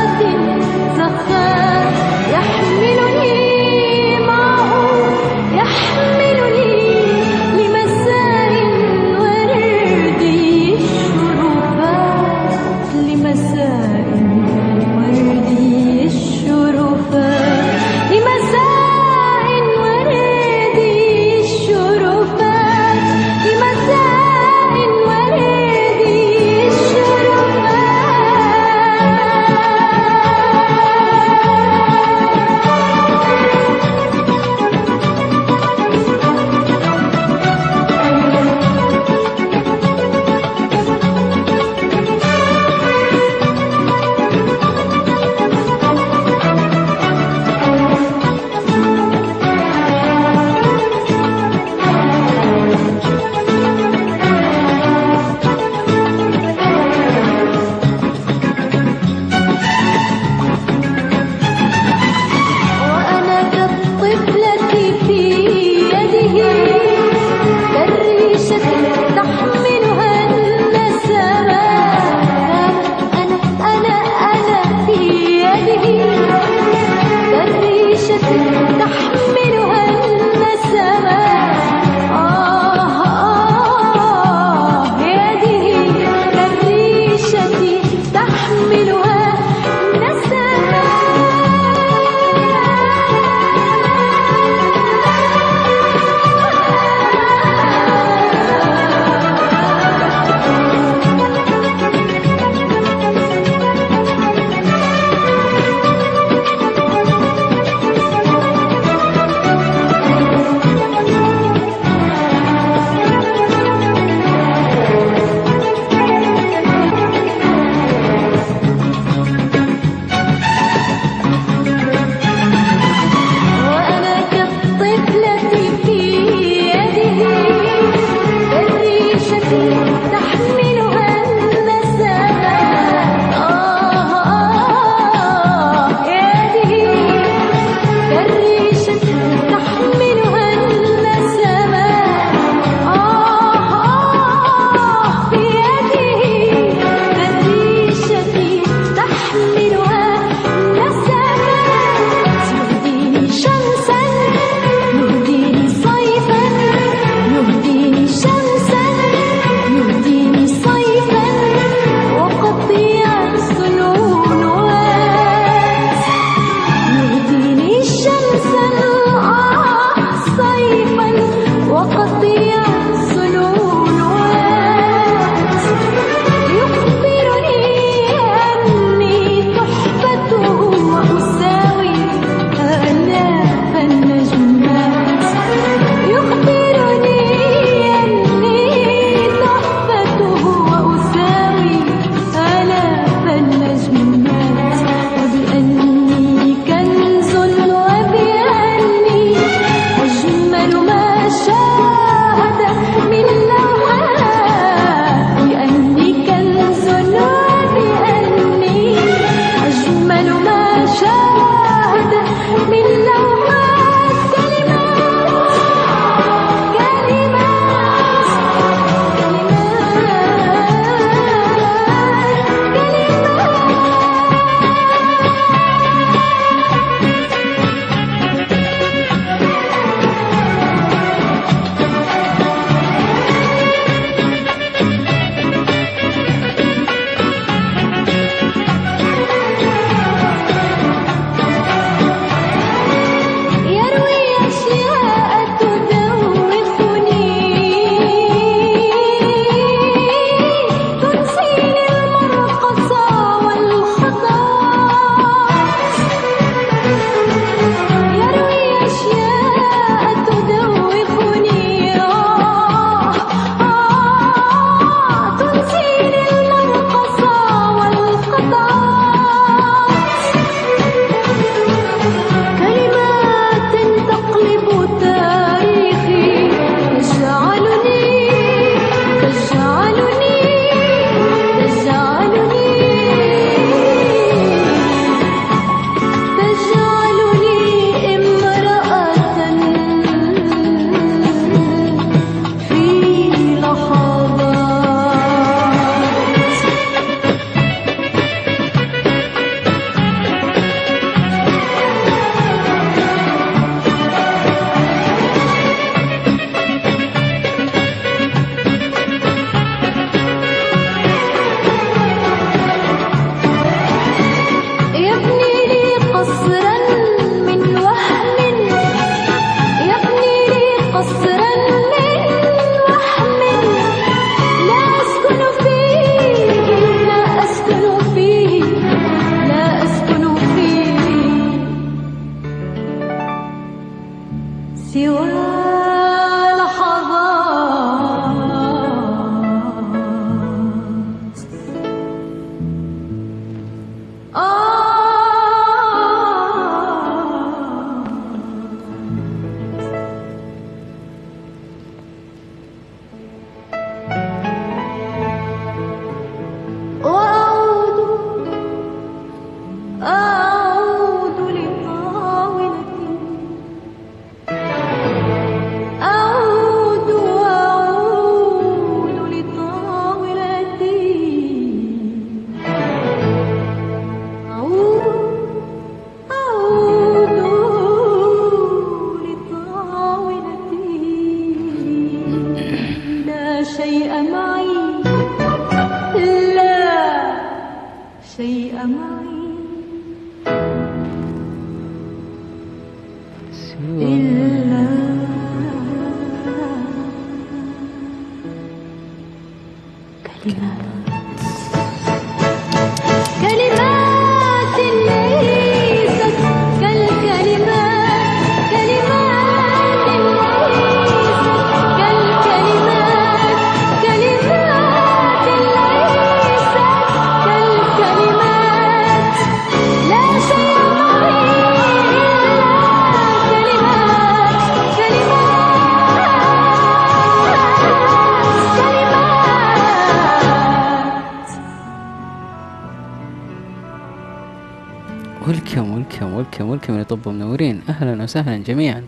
وسهلا جميعا.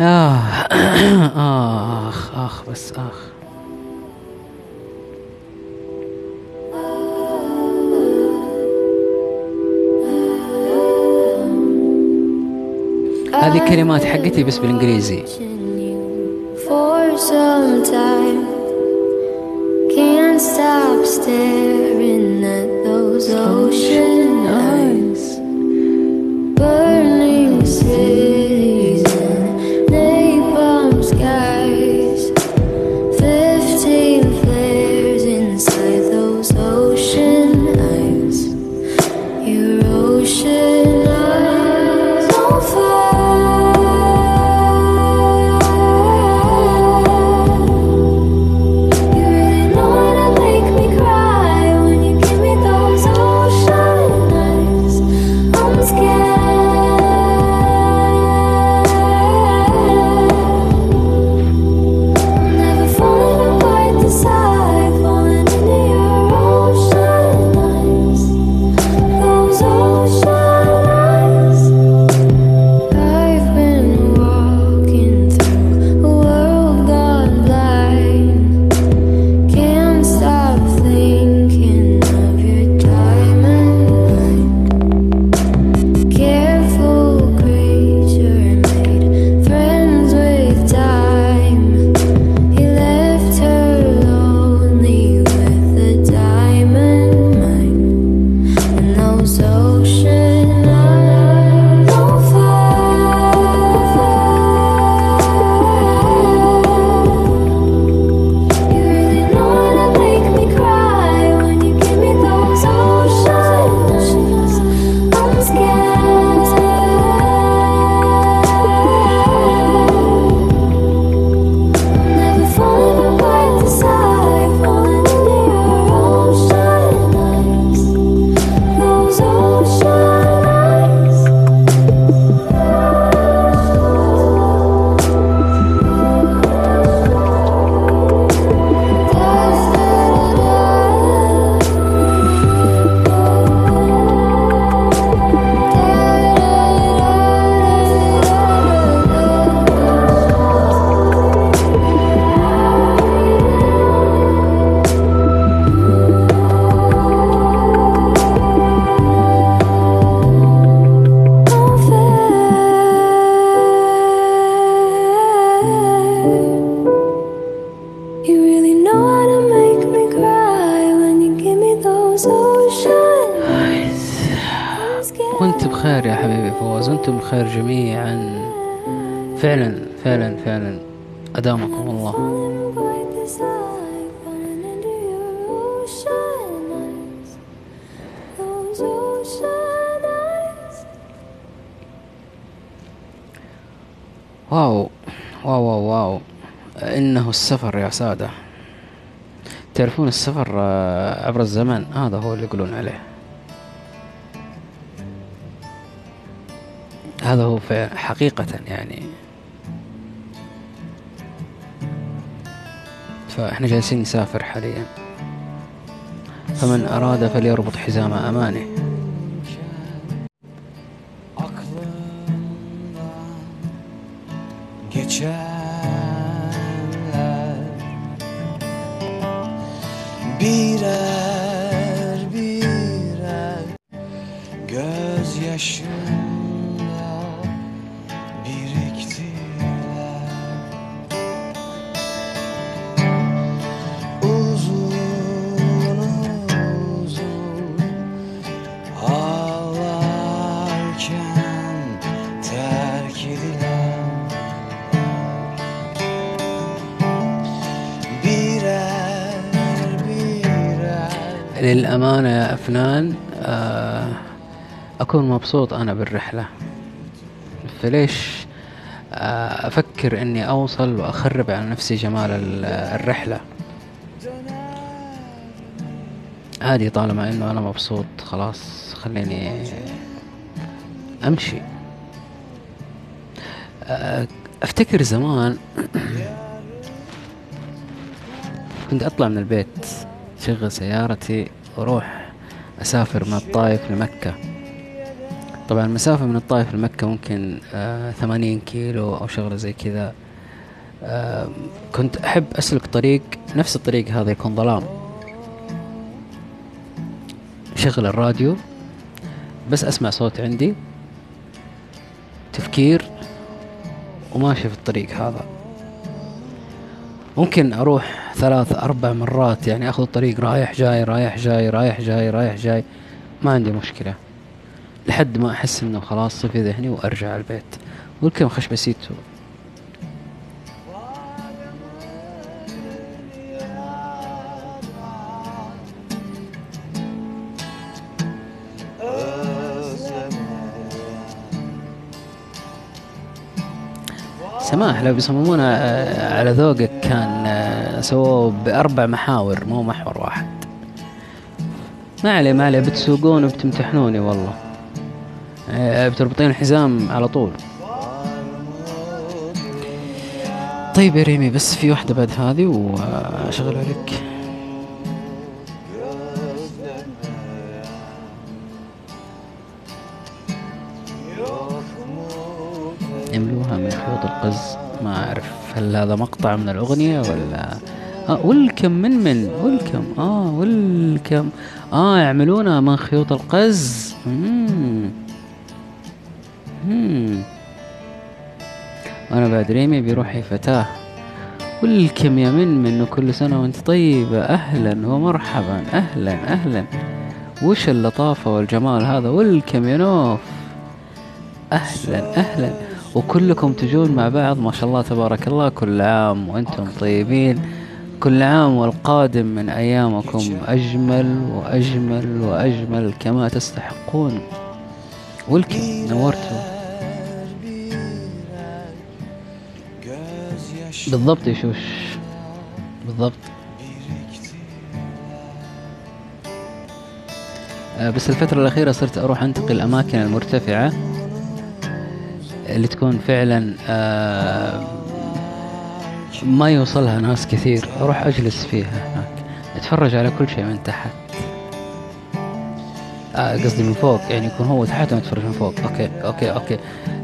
آخ آه، <coughs> آخ آخ بس آخ. هذه كلمات حقتي بس بالإنجليزي. Can't stop staring at those ocean eyes? الخير جميعا. فعلا فعلا فعلا. أدامكم الله. wow wow wow wow. إنه السفر يا سادة. تعرفون السفر آه، عبر الزمن؟ هذا هو اللي يقولون عليه. هذا هو فع- حقيقة يعني. فإحنا جالسين نسافر حاليا. فمن أراد فليربط حزام أمانه مبسوط أنا بالرحلة. فليش آه، أفكر إني أوصل وأخرب على نفسي جمال ال- الرحلة؟ عادي طالما إنه أنا مبسوط خلاص خليني أمشي. آه، أفتكر زمان <clears throat> كنت أطلع من البيت شغل سيارتي وأروح أسافر من الطائف لمكة. طبعا المسافة من الطائف لمكة ممكن آه ثمانين كيلو أو شغلة زي كذا. كنت أحب أسلك طريق نفس الطريق هذا يكون ظلام. شغل الراديو بس أسمع صوت عندي تفكير وماشي في الطريق هذا. ممكن أروح ثلاث أربع مرات يعني أخذ الطريق رايح جاي رايح جاي رايح جاي رايح جاي. ما عندي مشكلة. لحد ما أحس إنه خلاص صفي ذهني وأرجع البيت. والكم خش بسيتو سماح لو بيصممونها آه، على ذوقك كان آه، سووه بأربع محاور مو محور واحد. ما عليه ما عليه بتسوقون وبتمتحنوني والله. بتربطين الحزام على طول. طيب يا ريمي بس في واحدة بعد هذه واشغلها لك يملوها من خيوط القز. ما أعرف هل هذا مقطع من الأغنية ولا؟ آه ولكم من من؟ ولكم آه ولكم آه يعملونها من خيوط القز. مم. مم. وأنا بعد ريمي بيروح فتاه ولكم يا من من وكل سنة وأنت طيبة. أهلا ومرحبا. أهلا أهلا. وش اللطافة والجمال هذا؟ ولكم يا نوف. أهلا أهلا. وكلكم تجون مع بعض. ما شاء الله تبارك الله. كل عام وأنتم طيبين. كل عام والقادم من أيامكم أجمل وأجمل وأجمل كما تستحقون. ولكم نورتوا. بالضبط يا شوش بالضبط. آه، بس الفترة الأخيرة صرت أروح أنتقي الأماكن المرتفعة اللي تكون فعلا آه، ما يوصلها ناس كثير. أروح أجلس فيها هناك. أتفرج على كل شيء من تحت. آه، قصدي من فوق يعني يكون هو تحت وأنا أتفرج من فوق. okay okay okay.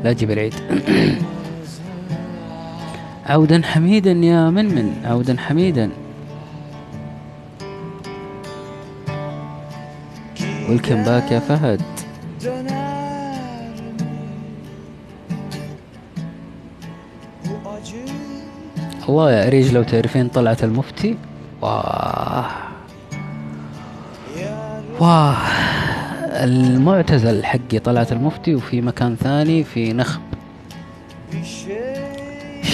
لا تجيب العيد. <clears throat> عودا حميدا يا من من عودا حميدا. ويلكم باك يا فهد. الله يا أريج لو تعرفين طلعت المفتي. واه. واه. المعتزل حقي طلعت المفتي وفي مكان ثاني في نخب.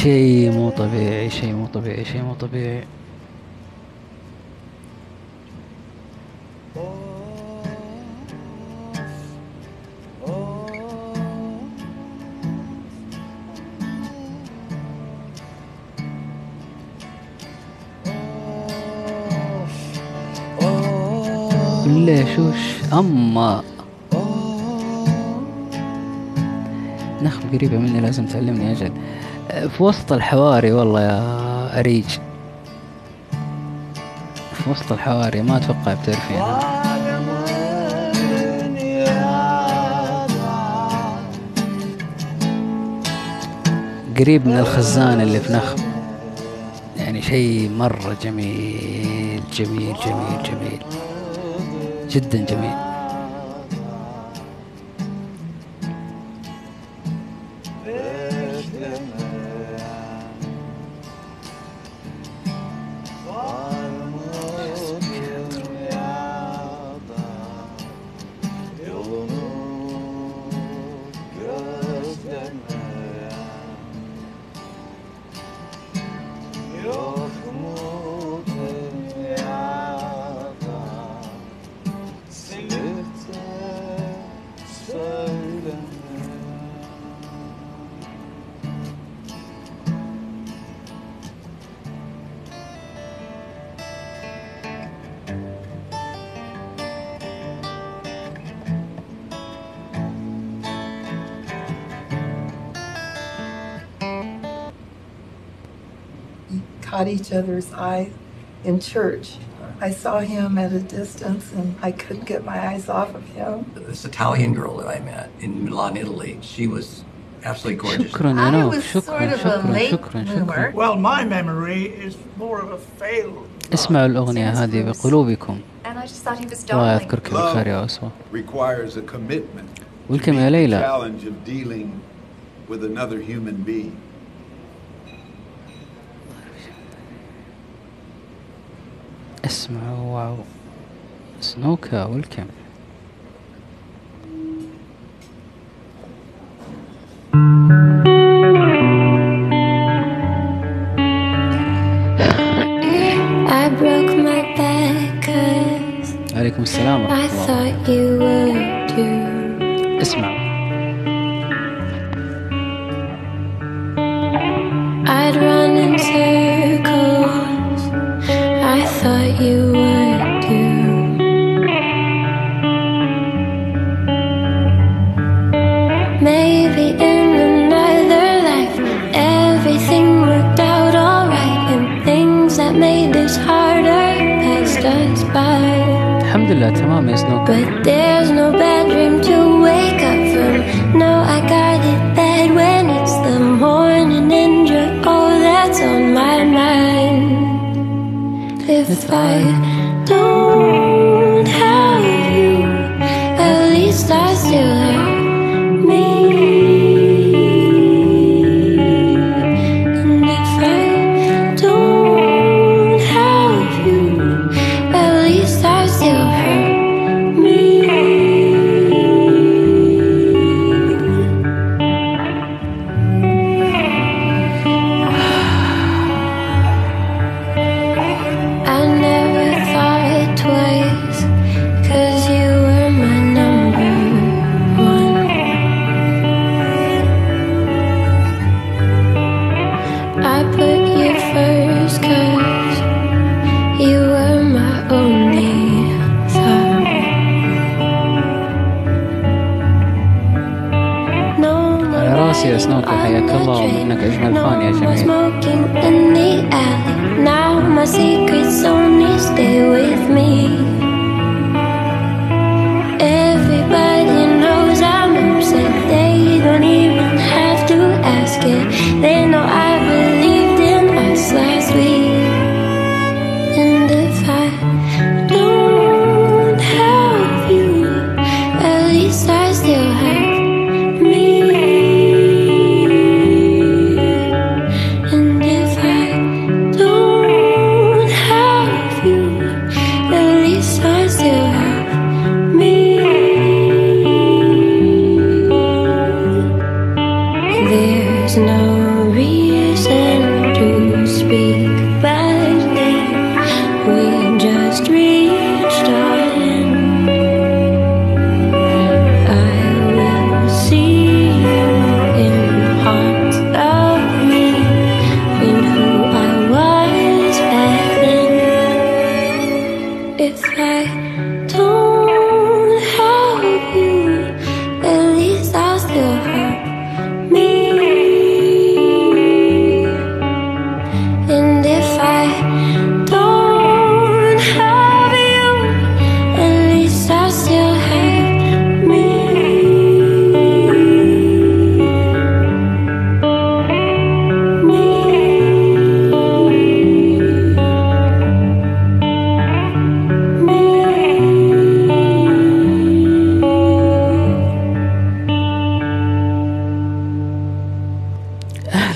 شيء مو طبيعي شيء مو طبيعي شيء مو طبيعي. ليش؟ وش؟ أما. نخ قريبة مني لازم تعلمني أجل في وسط الحواري والله يا أريج. في وسط الحواري ما أتوقع بتعرفينها. قريب من الخزان اللي في نخب يعني شيء مرة جميل جميل جميل جميل. جدا جميل. other's eye in church. I saw him at a distance and I couldn't get my eyes off of him. This Italian girl that I met in Milan, Italy, she was absolutely gorgeous. Shukran, I, I was shukran, sort of shukran, a late bloomer. Well, my memory is more of a failed اسمعوا الأغنية هذه بقلوبكم challenge of يا أسوة والكم يا ليلى اسمع واو. سنوكا والكم عليكم السلام ورحمة الله.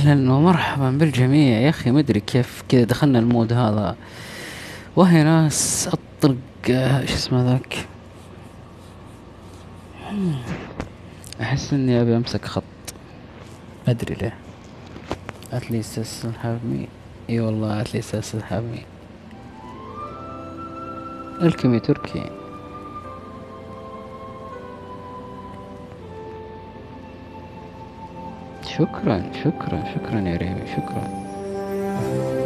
أهلا ومرحبا بالجميع. يا أخي ما أدري كيف كذا دخلنا المود هذا. وهي ناس اطلق آه، شو اسمه ذاك؟ أحس إني أبي أمسك خط. ما أدري ليه. At least me. إي والله at least me. الكمي تركي. شكرا شكرا شكرا يا ريمي شكرا.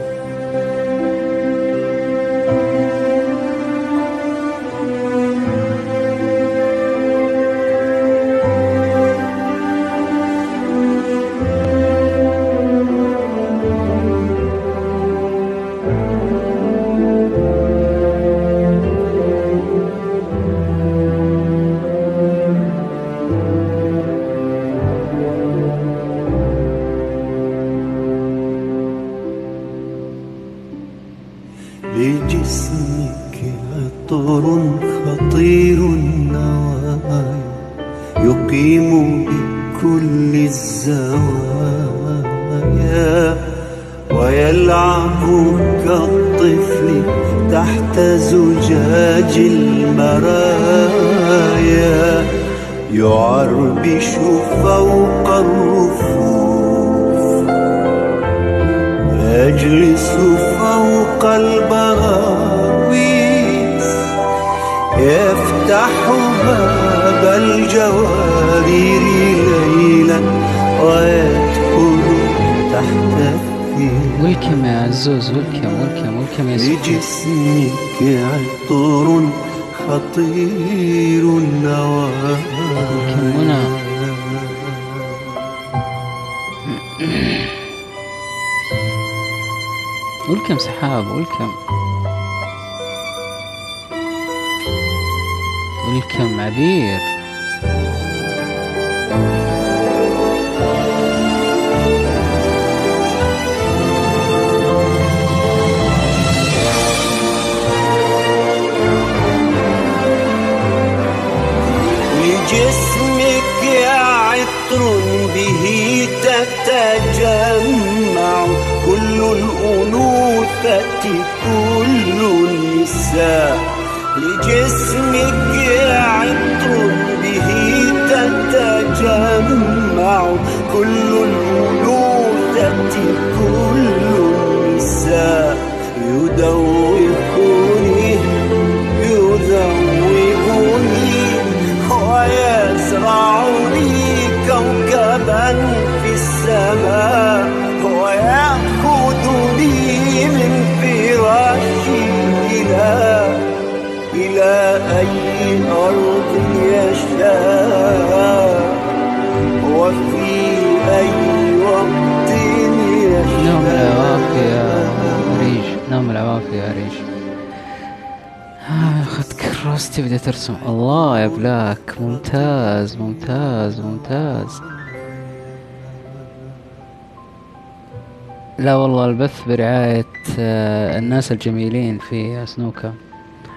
البث برعاية آه، الناس الجميلين في سنوكا.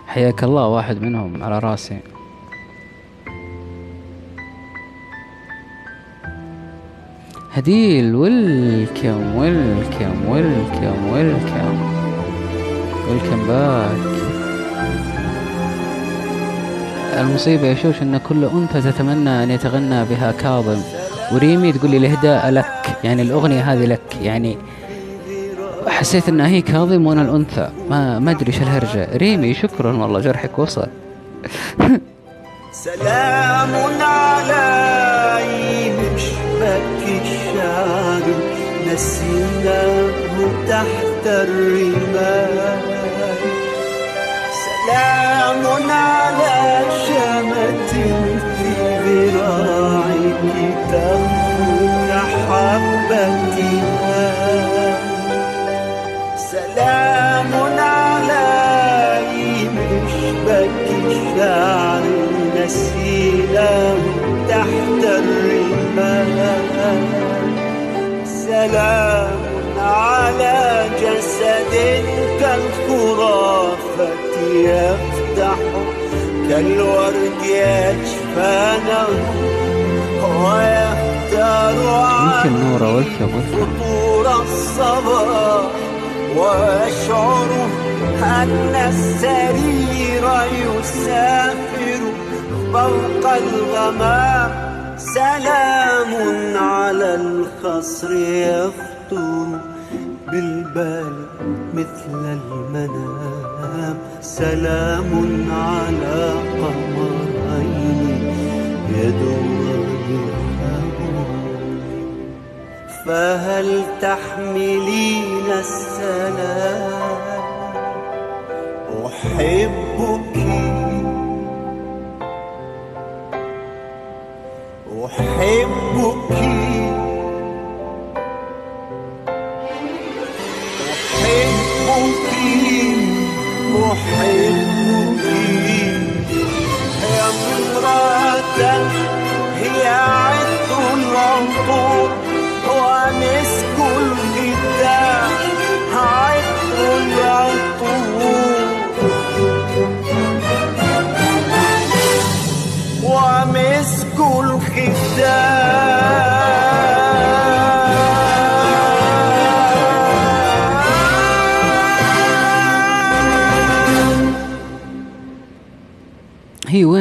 حياك الله واحد منهم على راسي. هديل ويلكم ويلكم ويلكم ويلكم ويلكم باك. المصيبة يا شوش إن كل أنثى تتمنى أن يتغنى بها كاظم. وريمي تقول لي الإهداء لك يعني الأغنية هذه لك يعني حسيت إنها هي كاظم وأنا الأنثى. ما ما أدري إيش الهرجة. ريمي شكرا والله جرحك وصل. سلام على مشبك الشعر نسيناه تحت الرمال سلام على شمة في ذراعك. تخفو كحبتها نسيله تحت الرمال سلام على جسد كالخرافة يفتح كالورد أجفانه ويختار نورة والكم فطور الصباح وأشعر أن السرير يسافر. فوق الغمام سلام على الخصر يخطر بالبال مثل المنام. سلام على قمرين حولي فهل تحملين السلام؟ أحبك أحبك. أحبك. أحبك. يا امرأة هي عطر العطور ومسك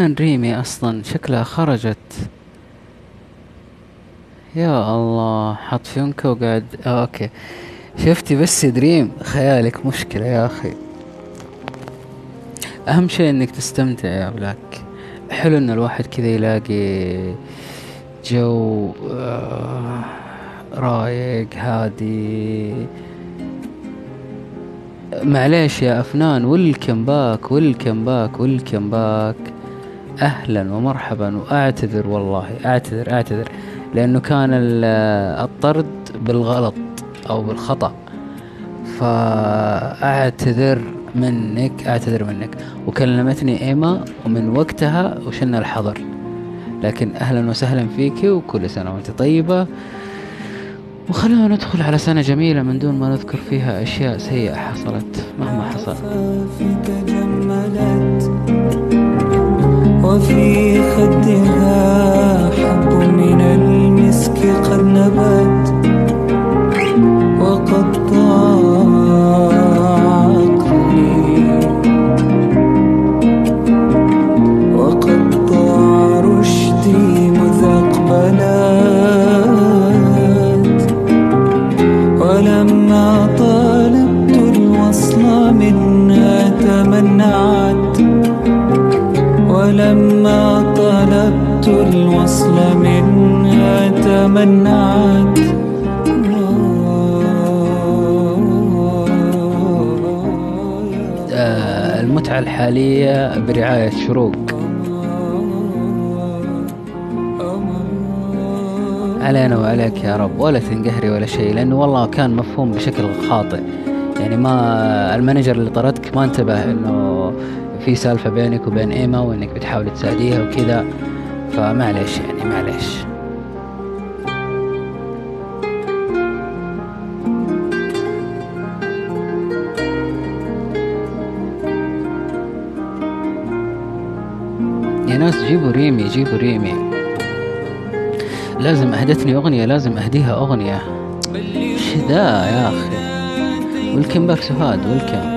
وين ريمي أصلا شكلها خرجت. يا الله حط فيونكة وقاعد آه okay. شفتي بس دريم؟ خيالك مشكلة يا أخي. أهم شيء إنك تستمتع يا بلاك. حلو إن الواحد كذا يلاقي جو آه، رايق هادي. معليش يا أفنان welcome back welcome back welcome back. أهلا ومرحبا وأعتذر والله أعتذر أعتذر لأنه كان ال- الطرد بالغلط أو بالخطأ. فأعتذر منك أعتذر منك. وكلمتني إيما ومن وقتها وشلنا الحظر. لكن أهلا وسهلا فيك وكل سنة وأنت طيبة. وخلونا ندخل على سنة جميلة من دون ما نذكر فيها أشياء سيئة حصلت مهما حصل. وفي خدها حب من المسك قد نبت. تمنعت آه، المتعة الحالية برعاية شروق. علينا وعليك يا رب ولا تنقهري ولا شيء لأنه والله كان مفهوم بشكل خاطئ. يعني ما المانجر اللي طردك ما انتبه إنه في سالفة بينك وبين إيما وإنك بتحاول تساعديها وكذا. فمعليش يعني معليش. ريمي جيبوا ريمي لازم اهدتني أغنية لازم أهديها أغنية. إيش ذا يا أخي. والكم باك والكم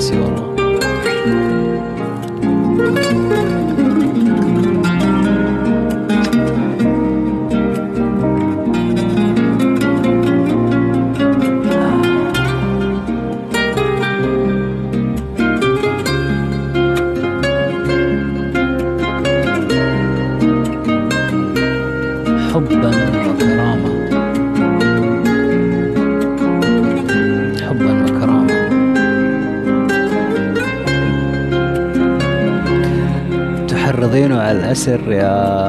سهاد على راسي تحرضين على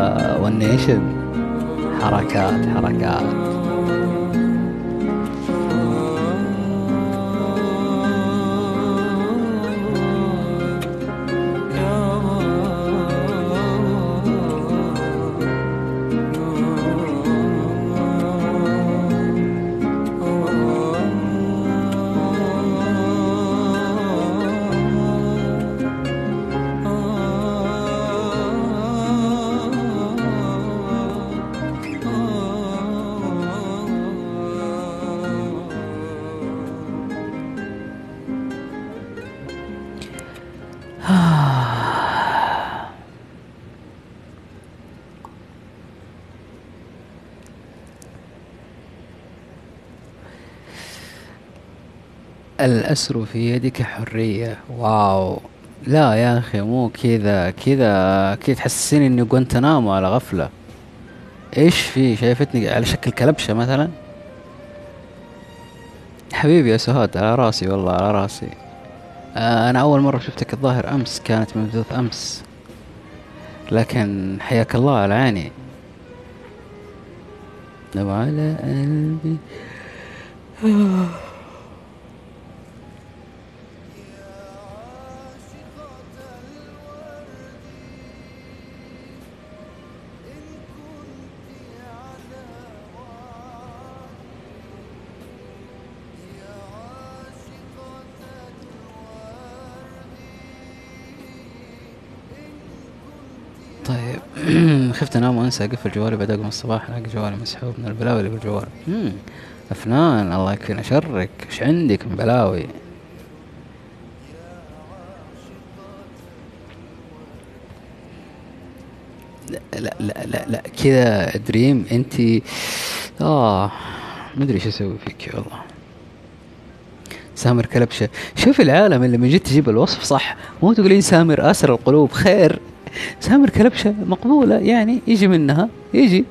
الأسر في يدك حرية. واو. لا يا أخي مو كذا كذا كذا تحسسيني إني جوانتنامو على غفلة. إيش في؟ شايفتني على شكل كلبشة مثلا؟ حبيبي يا سهاد على رأسي والله على رأسي. آه أنا أول مرة شفتك الظاهر أمس كانت مبثوث أمس. لكن حياك الله على عيني. لو على قلبي. خفت أنام وأنسى أقفل جوالي بعد أقوم الصباح ألاقي جوالي مسحوب من البلاوي اللي بالجوال مم. أفنان الله يكفينا شرك إيش عندك من بلاوي؟ لا لا لا لا. كذا دريم أنت آه مدري إيش أسوي فيك والله سامر كلبشه شوف العالم اللي من جد تجيب الوصف صح. مو تقولين سامر اسر القلوب خير. سامر كلبشة مقبولة يعني يجي منها يجي.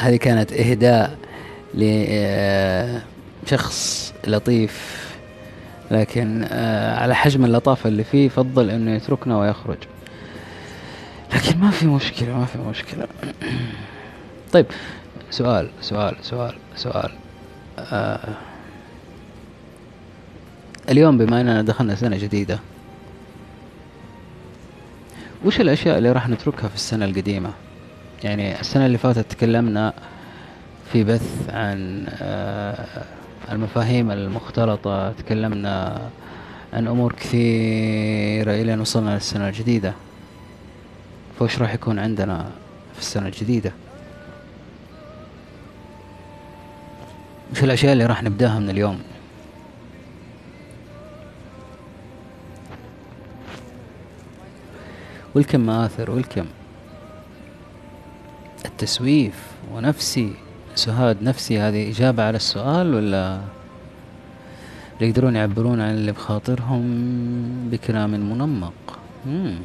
هذه كانت إهداء لشخص لطيف لكن آه، على حجم اللطافه اللي فيه فضل إنه يتركنا ويخرج. لكن ما في مشكلة ما في مشكلة. طيب سؤال سؤال سؤال سؤال آه اليوم بما أننا دخلنا سنة جديدة وش الأشياء اللي راح نتركها في السنة القديمة؟ يعني السنة اللي فاتت تكلمنا في بث عن آه المفاهيم المختلطة تكلمنا عن أمور كثيرة إلى أن وصلنا للسنة الجديدة. فوش راح يكون عندنا في السنة الجديدة؟ وش الأشياء اللي راح نبدأها من اليوم؟ والكم مآثر والكم. التسويف ونفسي. سهاد نفسي هذه إجابة على السؤال ولا يقدرون يعبرون عن اللي بخاطرهم بكلام منمق؟ مم.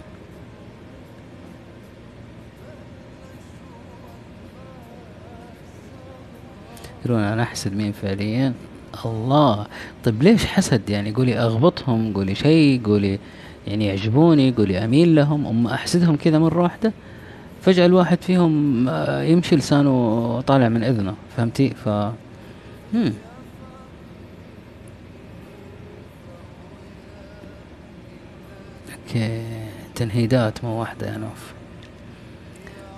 يقولون أنا أحسد مين فعليا؟ الله. طيب ليش حسد؟ يعني قولي أغبطهم قولي شيء قولي يعني يعجبوني قولي أميل لهم اما أحسدهم كذا مرة واحدة فجأة الواحد فيهم آه، يمشي لسانه طالع من إذنه فهمتي؟ ف مم. okay تنهيدات مو واحدة يا نوف.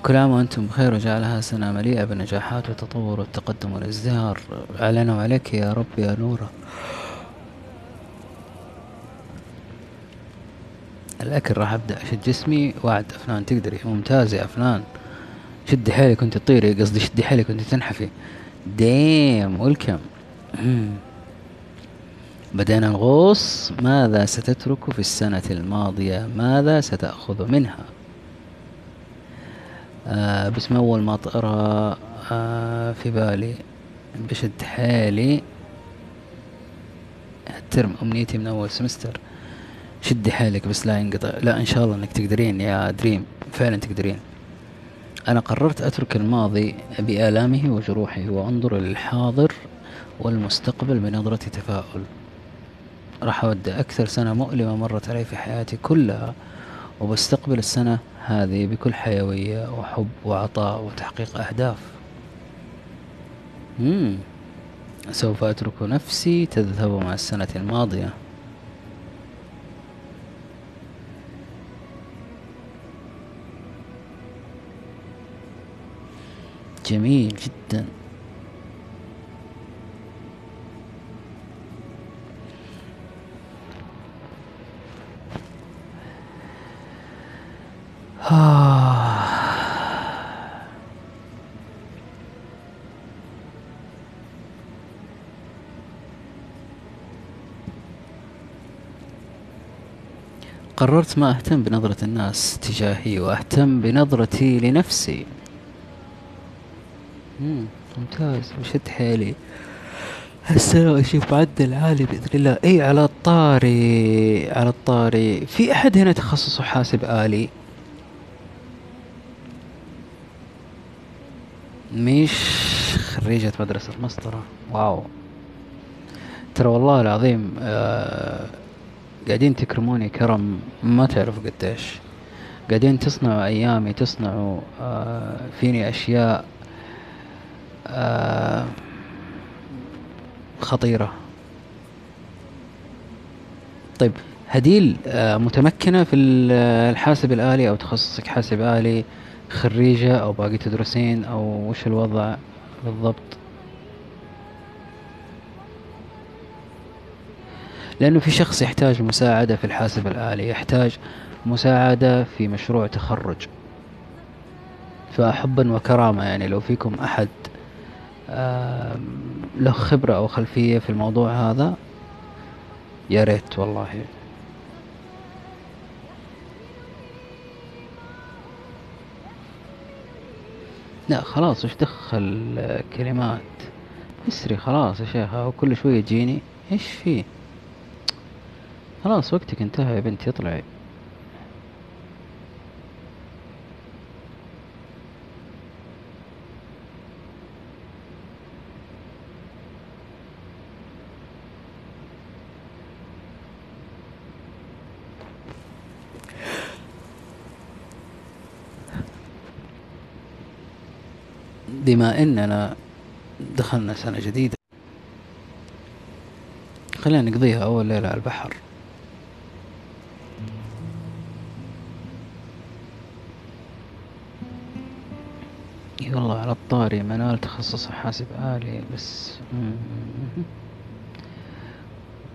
كل عام وأنتم بخير وجعلها سنة مليئة بالنجاحات والتطور والتقدم والازدهار. علينا وعليك يا رب يا نورة. الأكل راح أبدأ أشد جسمي وعد أفنان تقدري ممتاز يا أفنان. شدي حيلك وانت تطيري قصدي شدي حيلك وانت تنحفي. ديم welcome. <clears throat> بدينا نغوص ماذا ستترك في السنة الماضية؟ ماذا ستأخذ منها؟ آه بس ما أول ما طرى آه في بالي. بشد حيلي. الترم أمنيتي من أول سمستر. شدي حيلك بس لا ينقطع. لا إن شاء الله إنك تقدرين. يا دريم فعلا تقدرين. أنا قررت أترك الماضي بآلامه وجروحه وأنظر للحاضر والمستقبل بنظرة تفاؤل. راح أودع أكثر سنة مؤلمة مرت علي في حياتي كلها وبستقبل السنة هذه بكل حيوية وحب وعطاء وتحقيق أهداف. مم. سوف أترك نفسي تذهب مع السنة الماضية. جميل جدا. قررت ما أهتم بنظرة الناس تجاهي وأهتم بنظرتي لنفسي. مم. ممتاز. وشد حيلي. هالسنة أشوف معدل عالي بإذن الله. أي على الطاري على الطاري. في أحد هنا تخصصه حاسب آلي؟ مش خريجة مدرسة مسطرة. واو. ترى والله العظيم آه قاعدين تكرموني كرم. ما تعرفوا قديش. قاعدين تصنعوا أيامي تصنعوا آه فيني أشياء. خطيرة. طيب هديل آه متمكنة في ال- الحاسب الآلي أو تخصصك حاسب آلي خريجة أو باقي تدرسين أو وش الوضع بالضبط؟ لأنه في شخص يحتاج مساعدة في الحاسب الآلي يحتاج مساعدة في مشروع تخرج. فحبا وكرامة يعني لو فيكم أحد له خبرة أو خلفية في الموضوع هذا يا ريت والله. لا خلاص وش دخل كلمات؟ اسري خلاص يا شيخ هو كل شوية تجيني إيش فيه خلاص وقتك انتهى يا بنتي اطلعي. بما اننا دخلنا سنة جديدة. خلينا نقضيها أول ليلة على البحر. إي والله على الطاري منال تخصص حاسب آلي بس.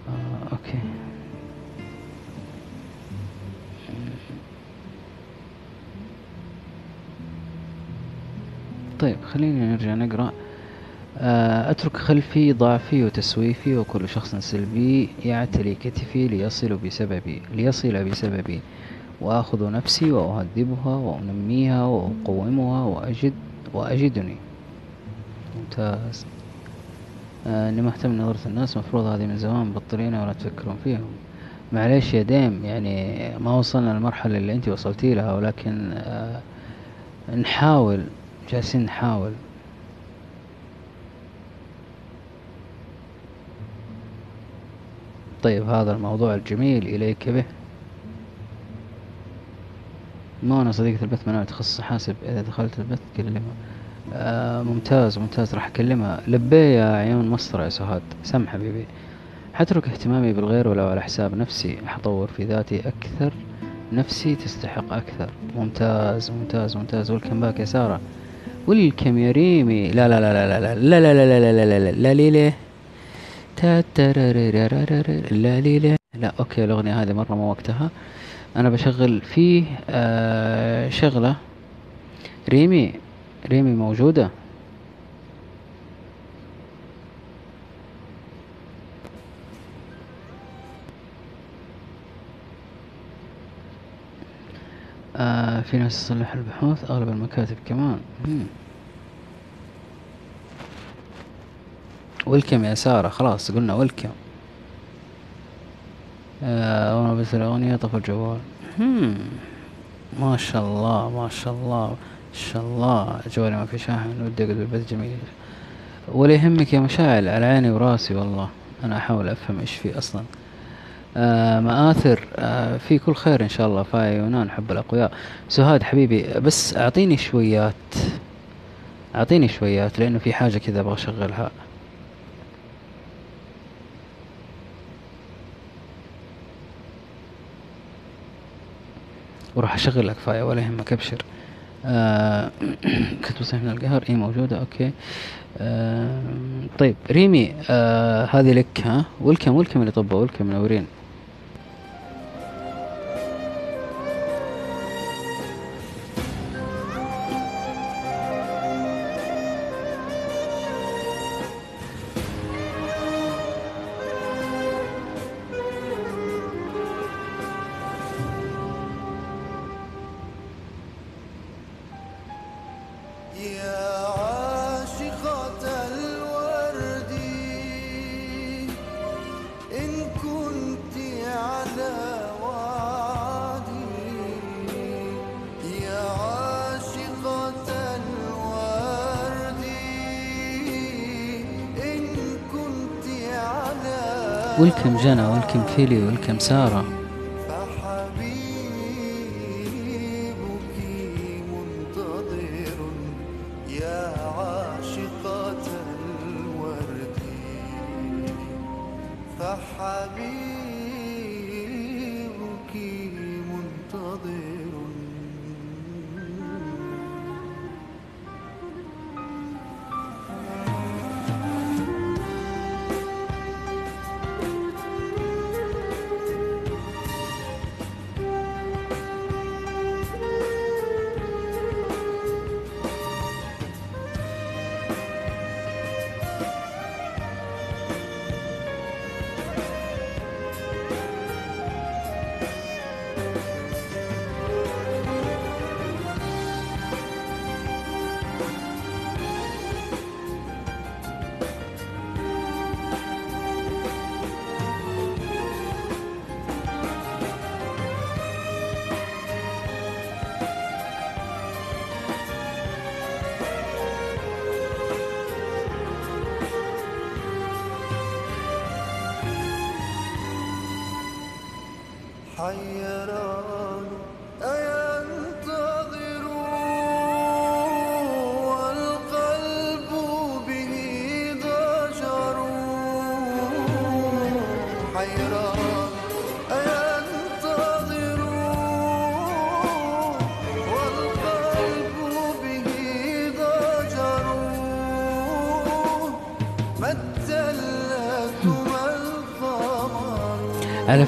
آه أوكي. طيب خلينا نرجع نقرأ. آه، أترك خلفي ضعفي وتسويفي وكل شخص سلبي يعتلي كتفي ليصل بسببي ليصل بسببي. وآخذ نفسي وأهذبها وأنميها وأقومها وأجد وأجدني. ممتاز. آه، اني مهتم بنظرة الناس مفروض هذه من زمان مبطلينها ولا تفكرون فيهم. معليش يا ديم يعني ما وصلنا للمرحلة اللي أنت وصلتي لها ولكن آه نحاول جالسين نحاول. طيب هذا الموضوع الجميل إليك به. ما أنا صديقة البث منال تخصص حاسب. إذا دخلت البث كلمة. آه ممتاز ممتاز راح أكلمها. لبيه يا عيون مسطرة يا سهاد. سم حبيبي. حترك اهتمامي بالغير ولو على حساب نفسي. حطور في ذاتي أكثر. نفسي تستحق أكثر. ممتاز ممتاز ممتاز. welcome back يا سارة. welcome يا ريمي لا لا لا لا لا لا لا لا لا لا لا لا لا لا لا ليه لا okay الاغنية هذه مرة مو وقتها أنا بشغل فيه آه شغلة ريمي ريمي موجودة آه في ناس تصلح البحوث أغلب المكاتب كمان. ويلكم يا سارة؟ خلاص قلنا ويلكم آه وأنا بس الأغنية طفى الجوال. ما شاء الله ما شاء الله ما شاء الله. جوالي ما في شاحن ودي أقول البث جميل. ولا يهمك يا مشاعل على عيني وراسي والله. أنا أحاول أفهم إيش في أصلا. آه مآثر آه في كل خير إن شاء الله فايا يونان حب الأقوياء. سهاد حبيبي بس أعطيني شويات أعطيني شويات لأنه في حاجة كذا أبغى أشغلها. وراح اشغل لك فايا ولا يهمك أبشر. آه <clears throat> كنت بصيح من القهر. اي موجودة okay. آه طيب ريمي آه هذه لك ها؟ والكم والكم اللي طبوا والكم منورين. ويلكم جنى ويلكم فيلي ويلكم سارة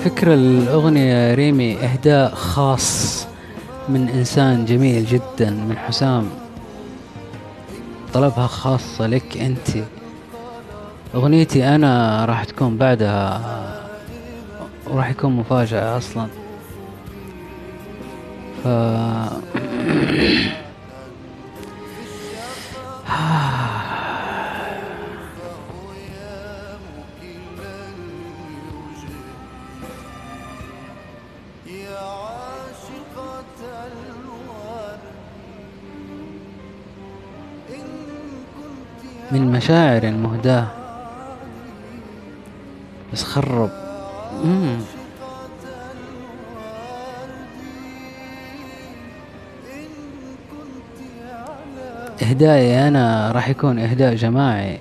فكرة الأغنية ريمي إهداء خاص من إنسان جميل جدا من حسام. طلبها خاصة لك أنت. أغنيتي أنا راح تكون بعدها وراح يكون مفاجأة أصلا. ف مشاعر يعني، مهداة بس خرب. إهدائي أنا راح يكون إهداء جماعي.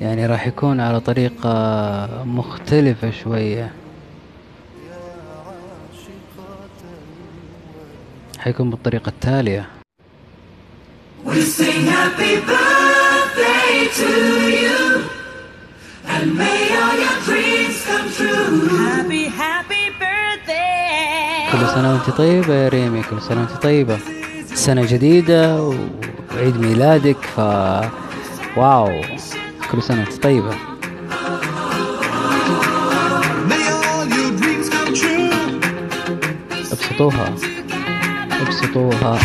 يعني راح يكون على طريقة مختلفة شوية. حيكون بالطريقة التالية. سنة وانت طيبة يا ريمي كل سنة وانت طيبة. سنة جديدة وعيد ميلادك ف واو كل سنة وانت طيبة. ابسطوها ابسطوها.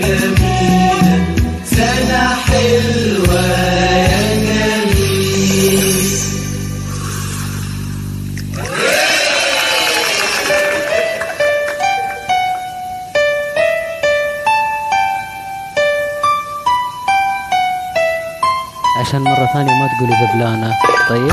جميلة سنة حلوة يا جميل عشان مرة ثانية ما تقولي ببلانة طيب؟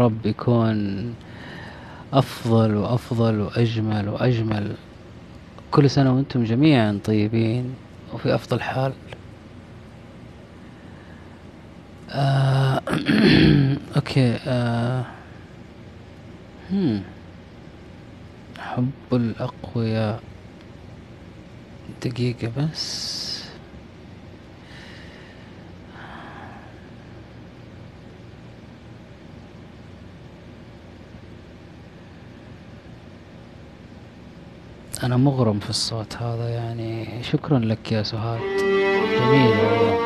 رب يكون أفضل وأفضل وأجمل وأجمل. كل سنة وأنتم جميعا طيبين وفي أفضل حال. آه <clears throat> أوكي آه. حب الأقوياء. دقيقة بس. أنا مغرم في الصوت هذا يعني. شكرا لك يا سهاد. جميل والله.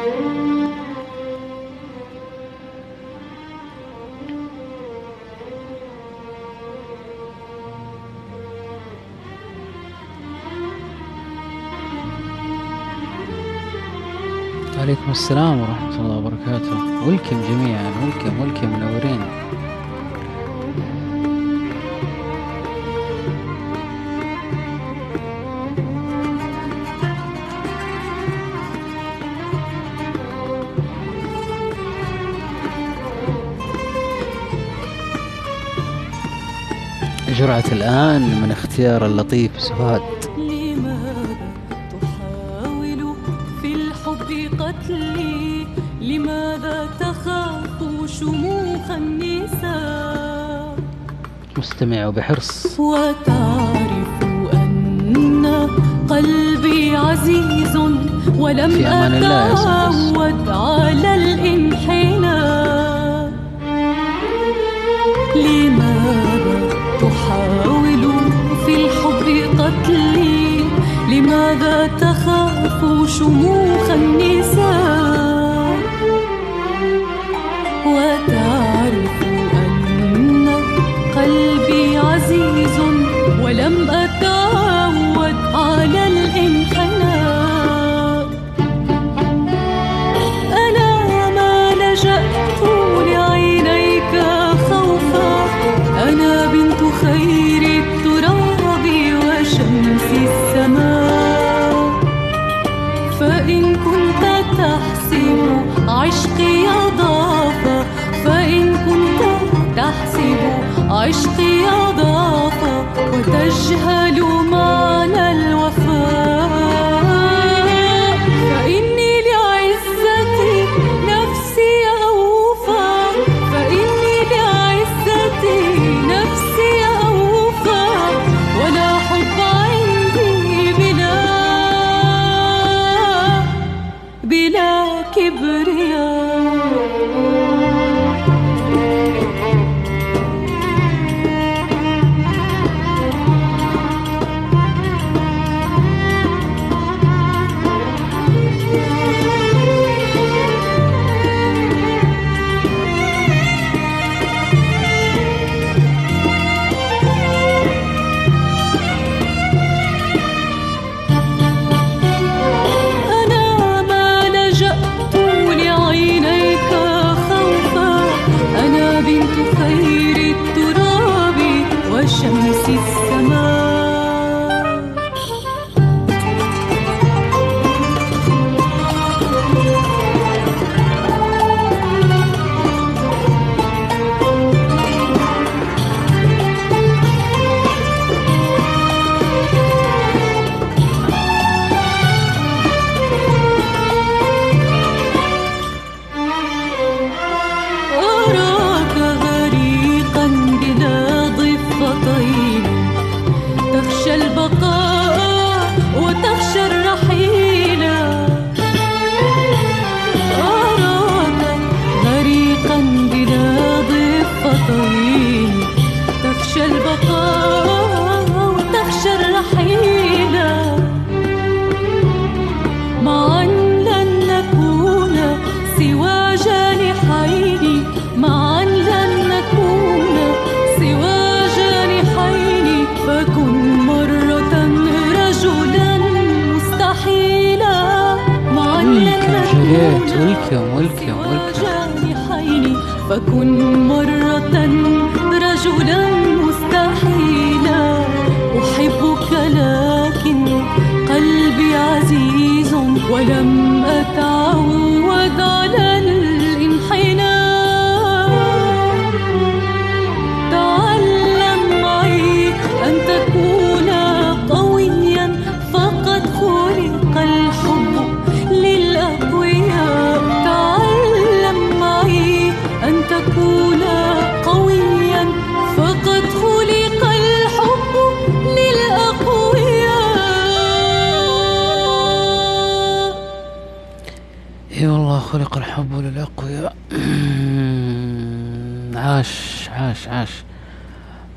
عليكم السلام ورحمة الله وبركاته. ولكم جميعا. ولكم ولكم منورين. جرعة الآن من اختيار اللطيف سهاد لماذا تحاول في الحب قتلي؟ لماذا تخاف شموخ النساء؟ مستمع بحرص. وتعرف أن قلبي عزيز ولم. أتعود على الانحناء لماذا لماذا تخاف شموخ النساء. je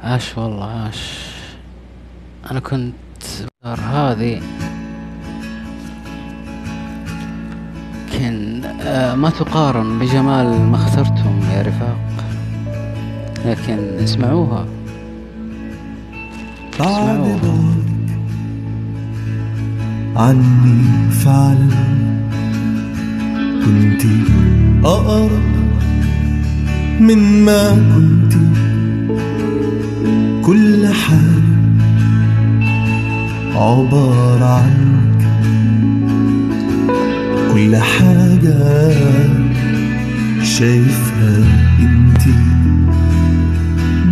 عاش والله عاش. أنا كنت أختار هذه. لكن آه، ما تقارن بجمال ما اخترتم يا رفاق. لكن اسمعوها. اسمعوها. عني فعلا كنت أقرب من ما كنت. كل حاجة عبارة عنك. كل حاجة شايفها انتي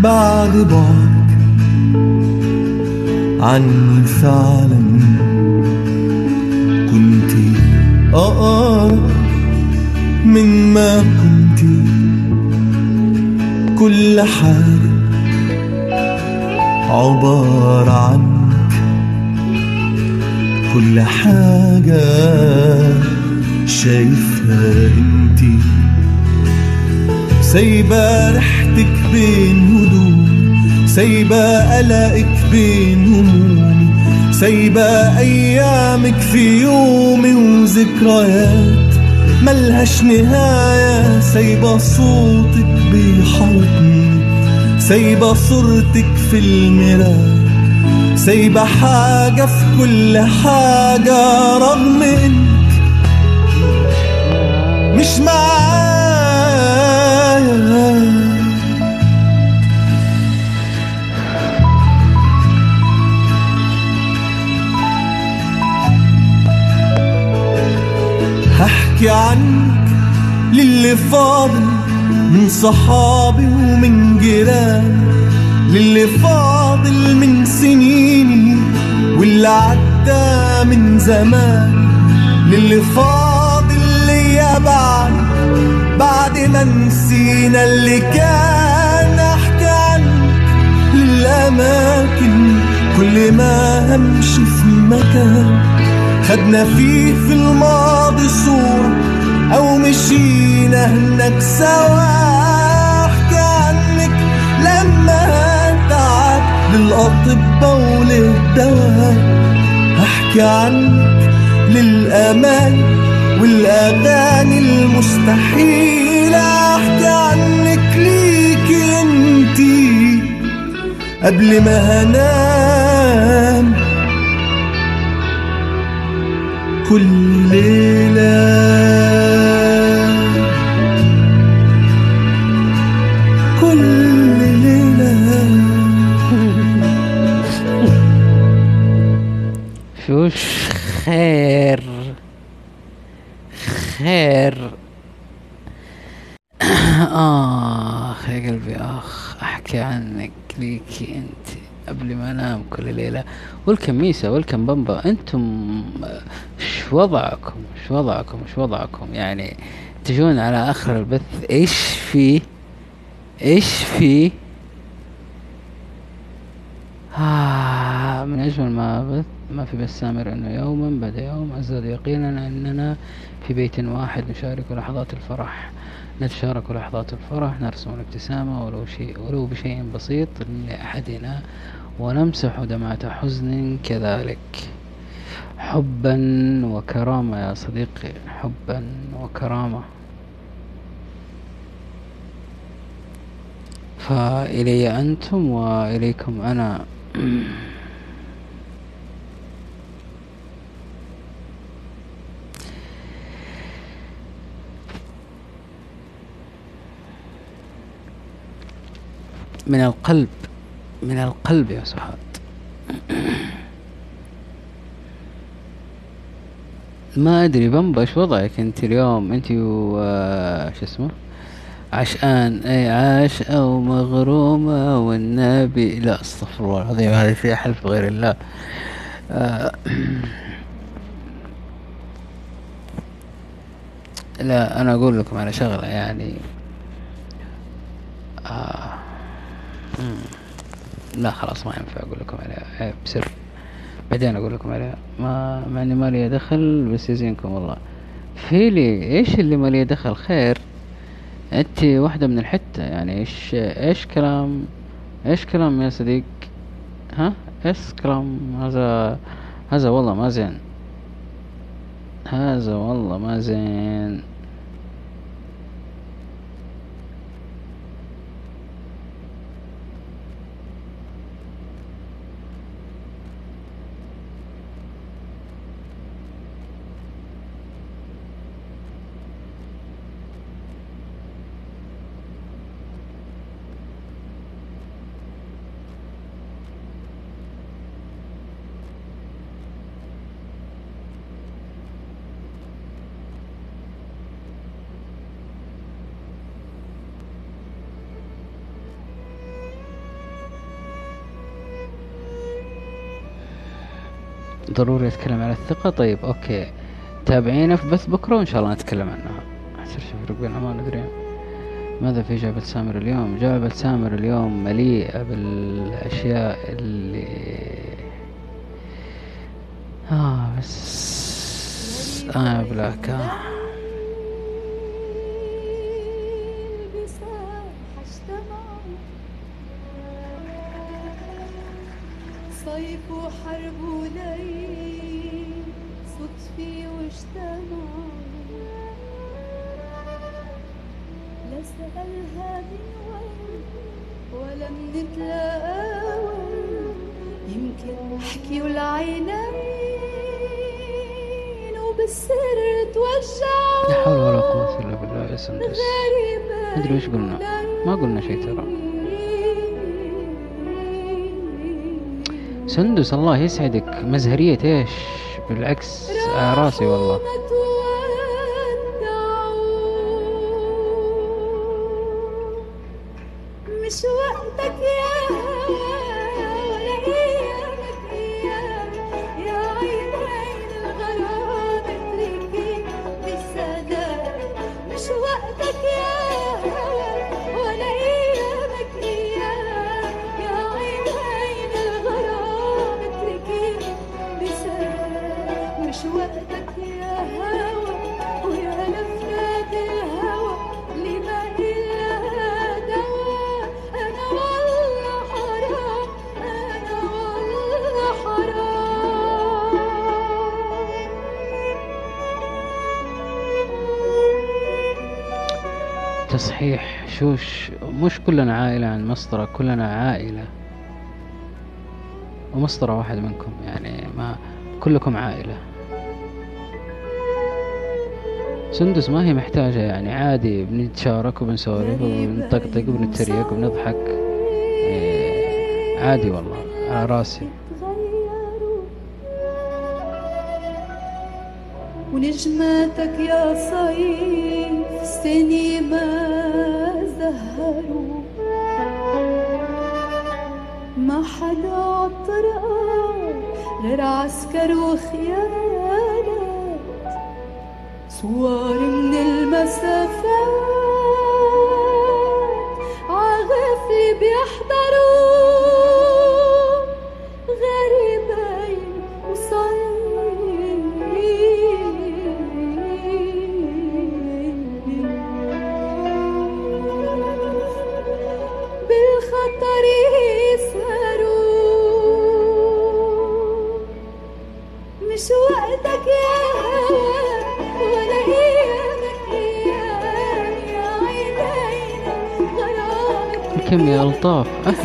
بعد بعد عني فعلا كنت. أقرب من ما كنت. كل حاجة عبارة عنك. كل حاجة شايفها انتي. سايبة ريحتك بين هدوم سايبة قلقك بين همومي. سايبة أيامك في يومي وذكريات ملهاش نهاية. سايبة صوتك بيحاوطني سايبة صورتك في المراية سايبة حاجة في كل حاجة رغم إنك مش معايا. هحكي عنك للي فاضل من صحابي. ومن جيراني للي فاضل من سنيني واللي عدى من زمان للي فاضل ليا بعد بعد ما نسينا اللي كان أحكي عنك للأماكن. كل ما همشي في مكان خدنا فيه في الماضي صورة أو مشينا هناك سوا. للأطباء وللدواء أحكي عنك للأمان والأغاني المستحيلة أحكي عنك ليكي انتي قبل ما هنام. كل ليلة خير. خير. آخ يا قلبي آخ أحكي عنك ليكي أنت قبل ما أنام كل ليلة. ولكم ميسا ولكم بمبا أنتم إيش وضعكم؟ إيش وضعكم؟ إيش وضعكم؟ يعني تجون على آخر البث إيش في؟ إيش في؟ آه من أجمل ما بث ما في بس سامر أنه يوما بعد يوم أزداد يقينا أننا في بيت واحد نشارك لحظات الفرح. نتشارك لحظات الفرح نرسم الابتسامة ولو شيء ولو بشيء بسيط لأحدنا ونمسح دمعة حزن كذلك. حبا وكرامة يا صديقي حبا وكرامة. فإلي أنتم وإليكم أنا. <clears throat> من القلب من القلب يا سعاد. <clears throat> ما أدري بمبا إيش وضعك أنت اليوم. أنت و آه، شو اسمه؟ عشقان اي عاشقة ومغرومة والنبي لا استغفر الله العظيم. هذا في حلف غير الله. آه، لا أنا أقول لكم على شغلة يعني. آه. لا خلاص ما ينفع أقول لكم عليها. عيب سر بعدين أقول لكم عليها. ما مع اني ما لي دخل بس يزينكم والله فيلي إيش اللي ما لي دخل؟ خير. أنت واحدة من الحتة يعني إيش إيش كلام إيش كلام يا صديق؟ ها؟ إيش كلام؟ هذا هذا والله ما زين هذا والله ما زين. ضروري أتكلم على الثقة. طيب okay. تابعينا في بث بكرة وإن شاء الله نتكلم عنها. احسن يفرق بينها ما ندري. ماذا في جعبة سامر اليوم؟ جعبة سامر اليوم مليئة بالأشياء اللي آه بس آه بلاك. آه. صيف وحرب وليل صدفي واجتمع لا سألها من وين ولم نتلاقى يمكن احكي والعينين وبالسر توجعوا. لا حول ولا قوة إلا بالله يا سندس. غريبة مدري وش قلنا. ما قلنا شيء ترى. سندس الله يسعدك. مزهرية إيش؟ بالعكس على راسي والله. تصحيح شوش مش كلنا عائلة عن مسطرة كلنا عائلة. ومسطرة واحد منكم يعني ما كلكم عائلة. سندس ما هي محتاجة يعني عادي بنتشارك وبنسولف وبنطقطق وبنتريق وبنضحك. إيه، عادي والله على راسي. ونجماتك يا صيف سني ما زهروا. ما حدا عالطرقة غير عسكر وخيانات صور من المسافات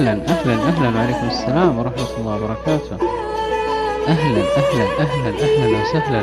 أهلا أهلا أهلا. وعليكم السلام ورحمة الله وبركاته. أهلا أهلا أهلا أهلا وسهلا.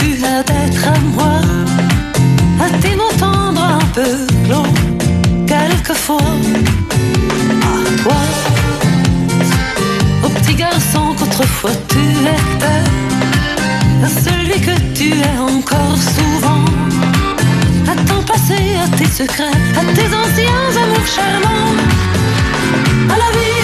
tu as d'être à moi, à tes mots un peu glands, quelquefois, à toi, au petit garçon qu'autrefois tu étais, à celui que tu es encore souvent, à ton passé, à tes secrets, à tes anciens amours charmants, à la vie.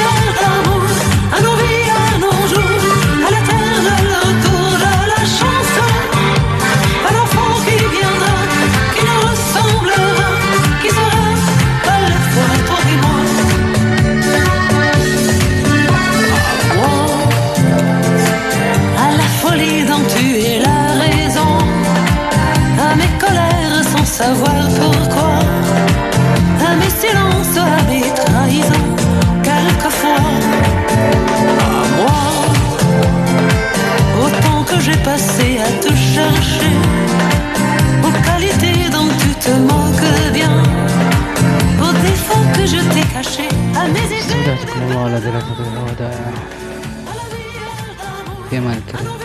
جزاكم الله الذي لا تضيع ودائعه في أمان الكريم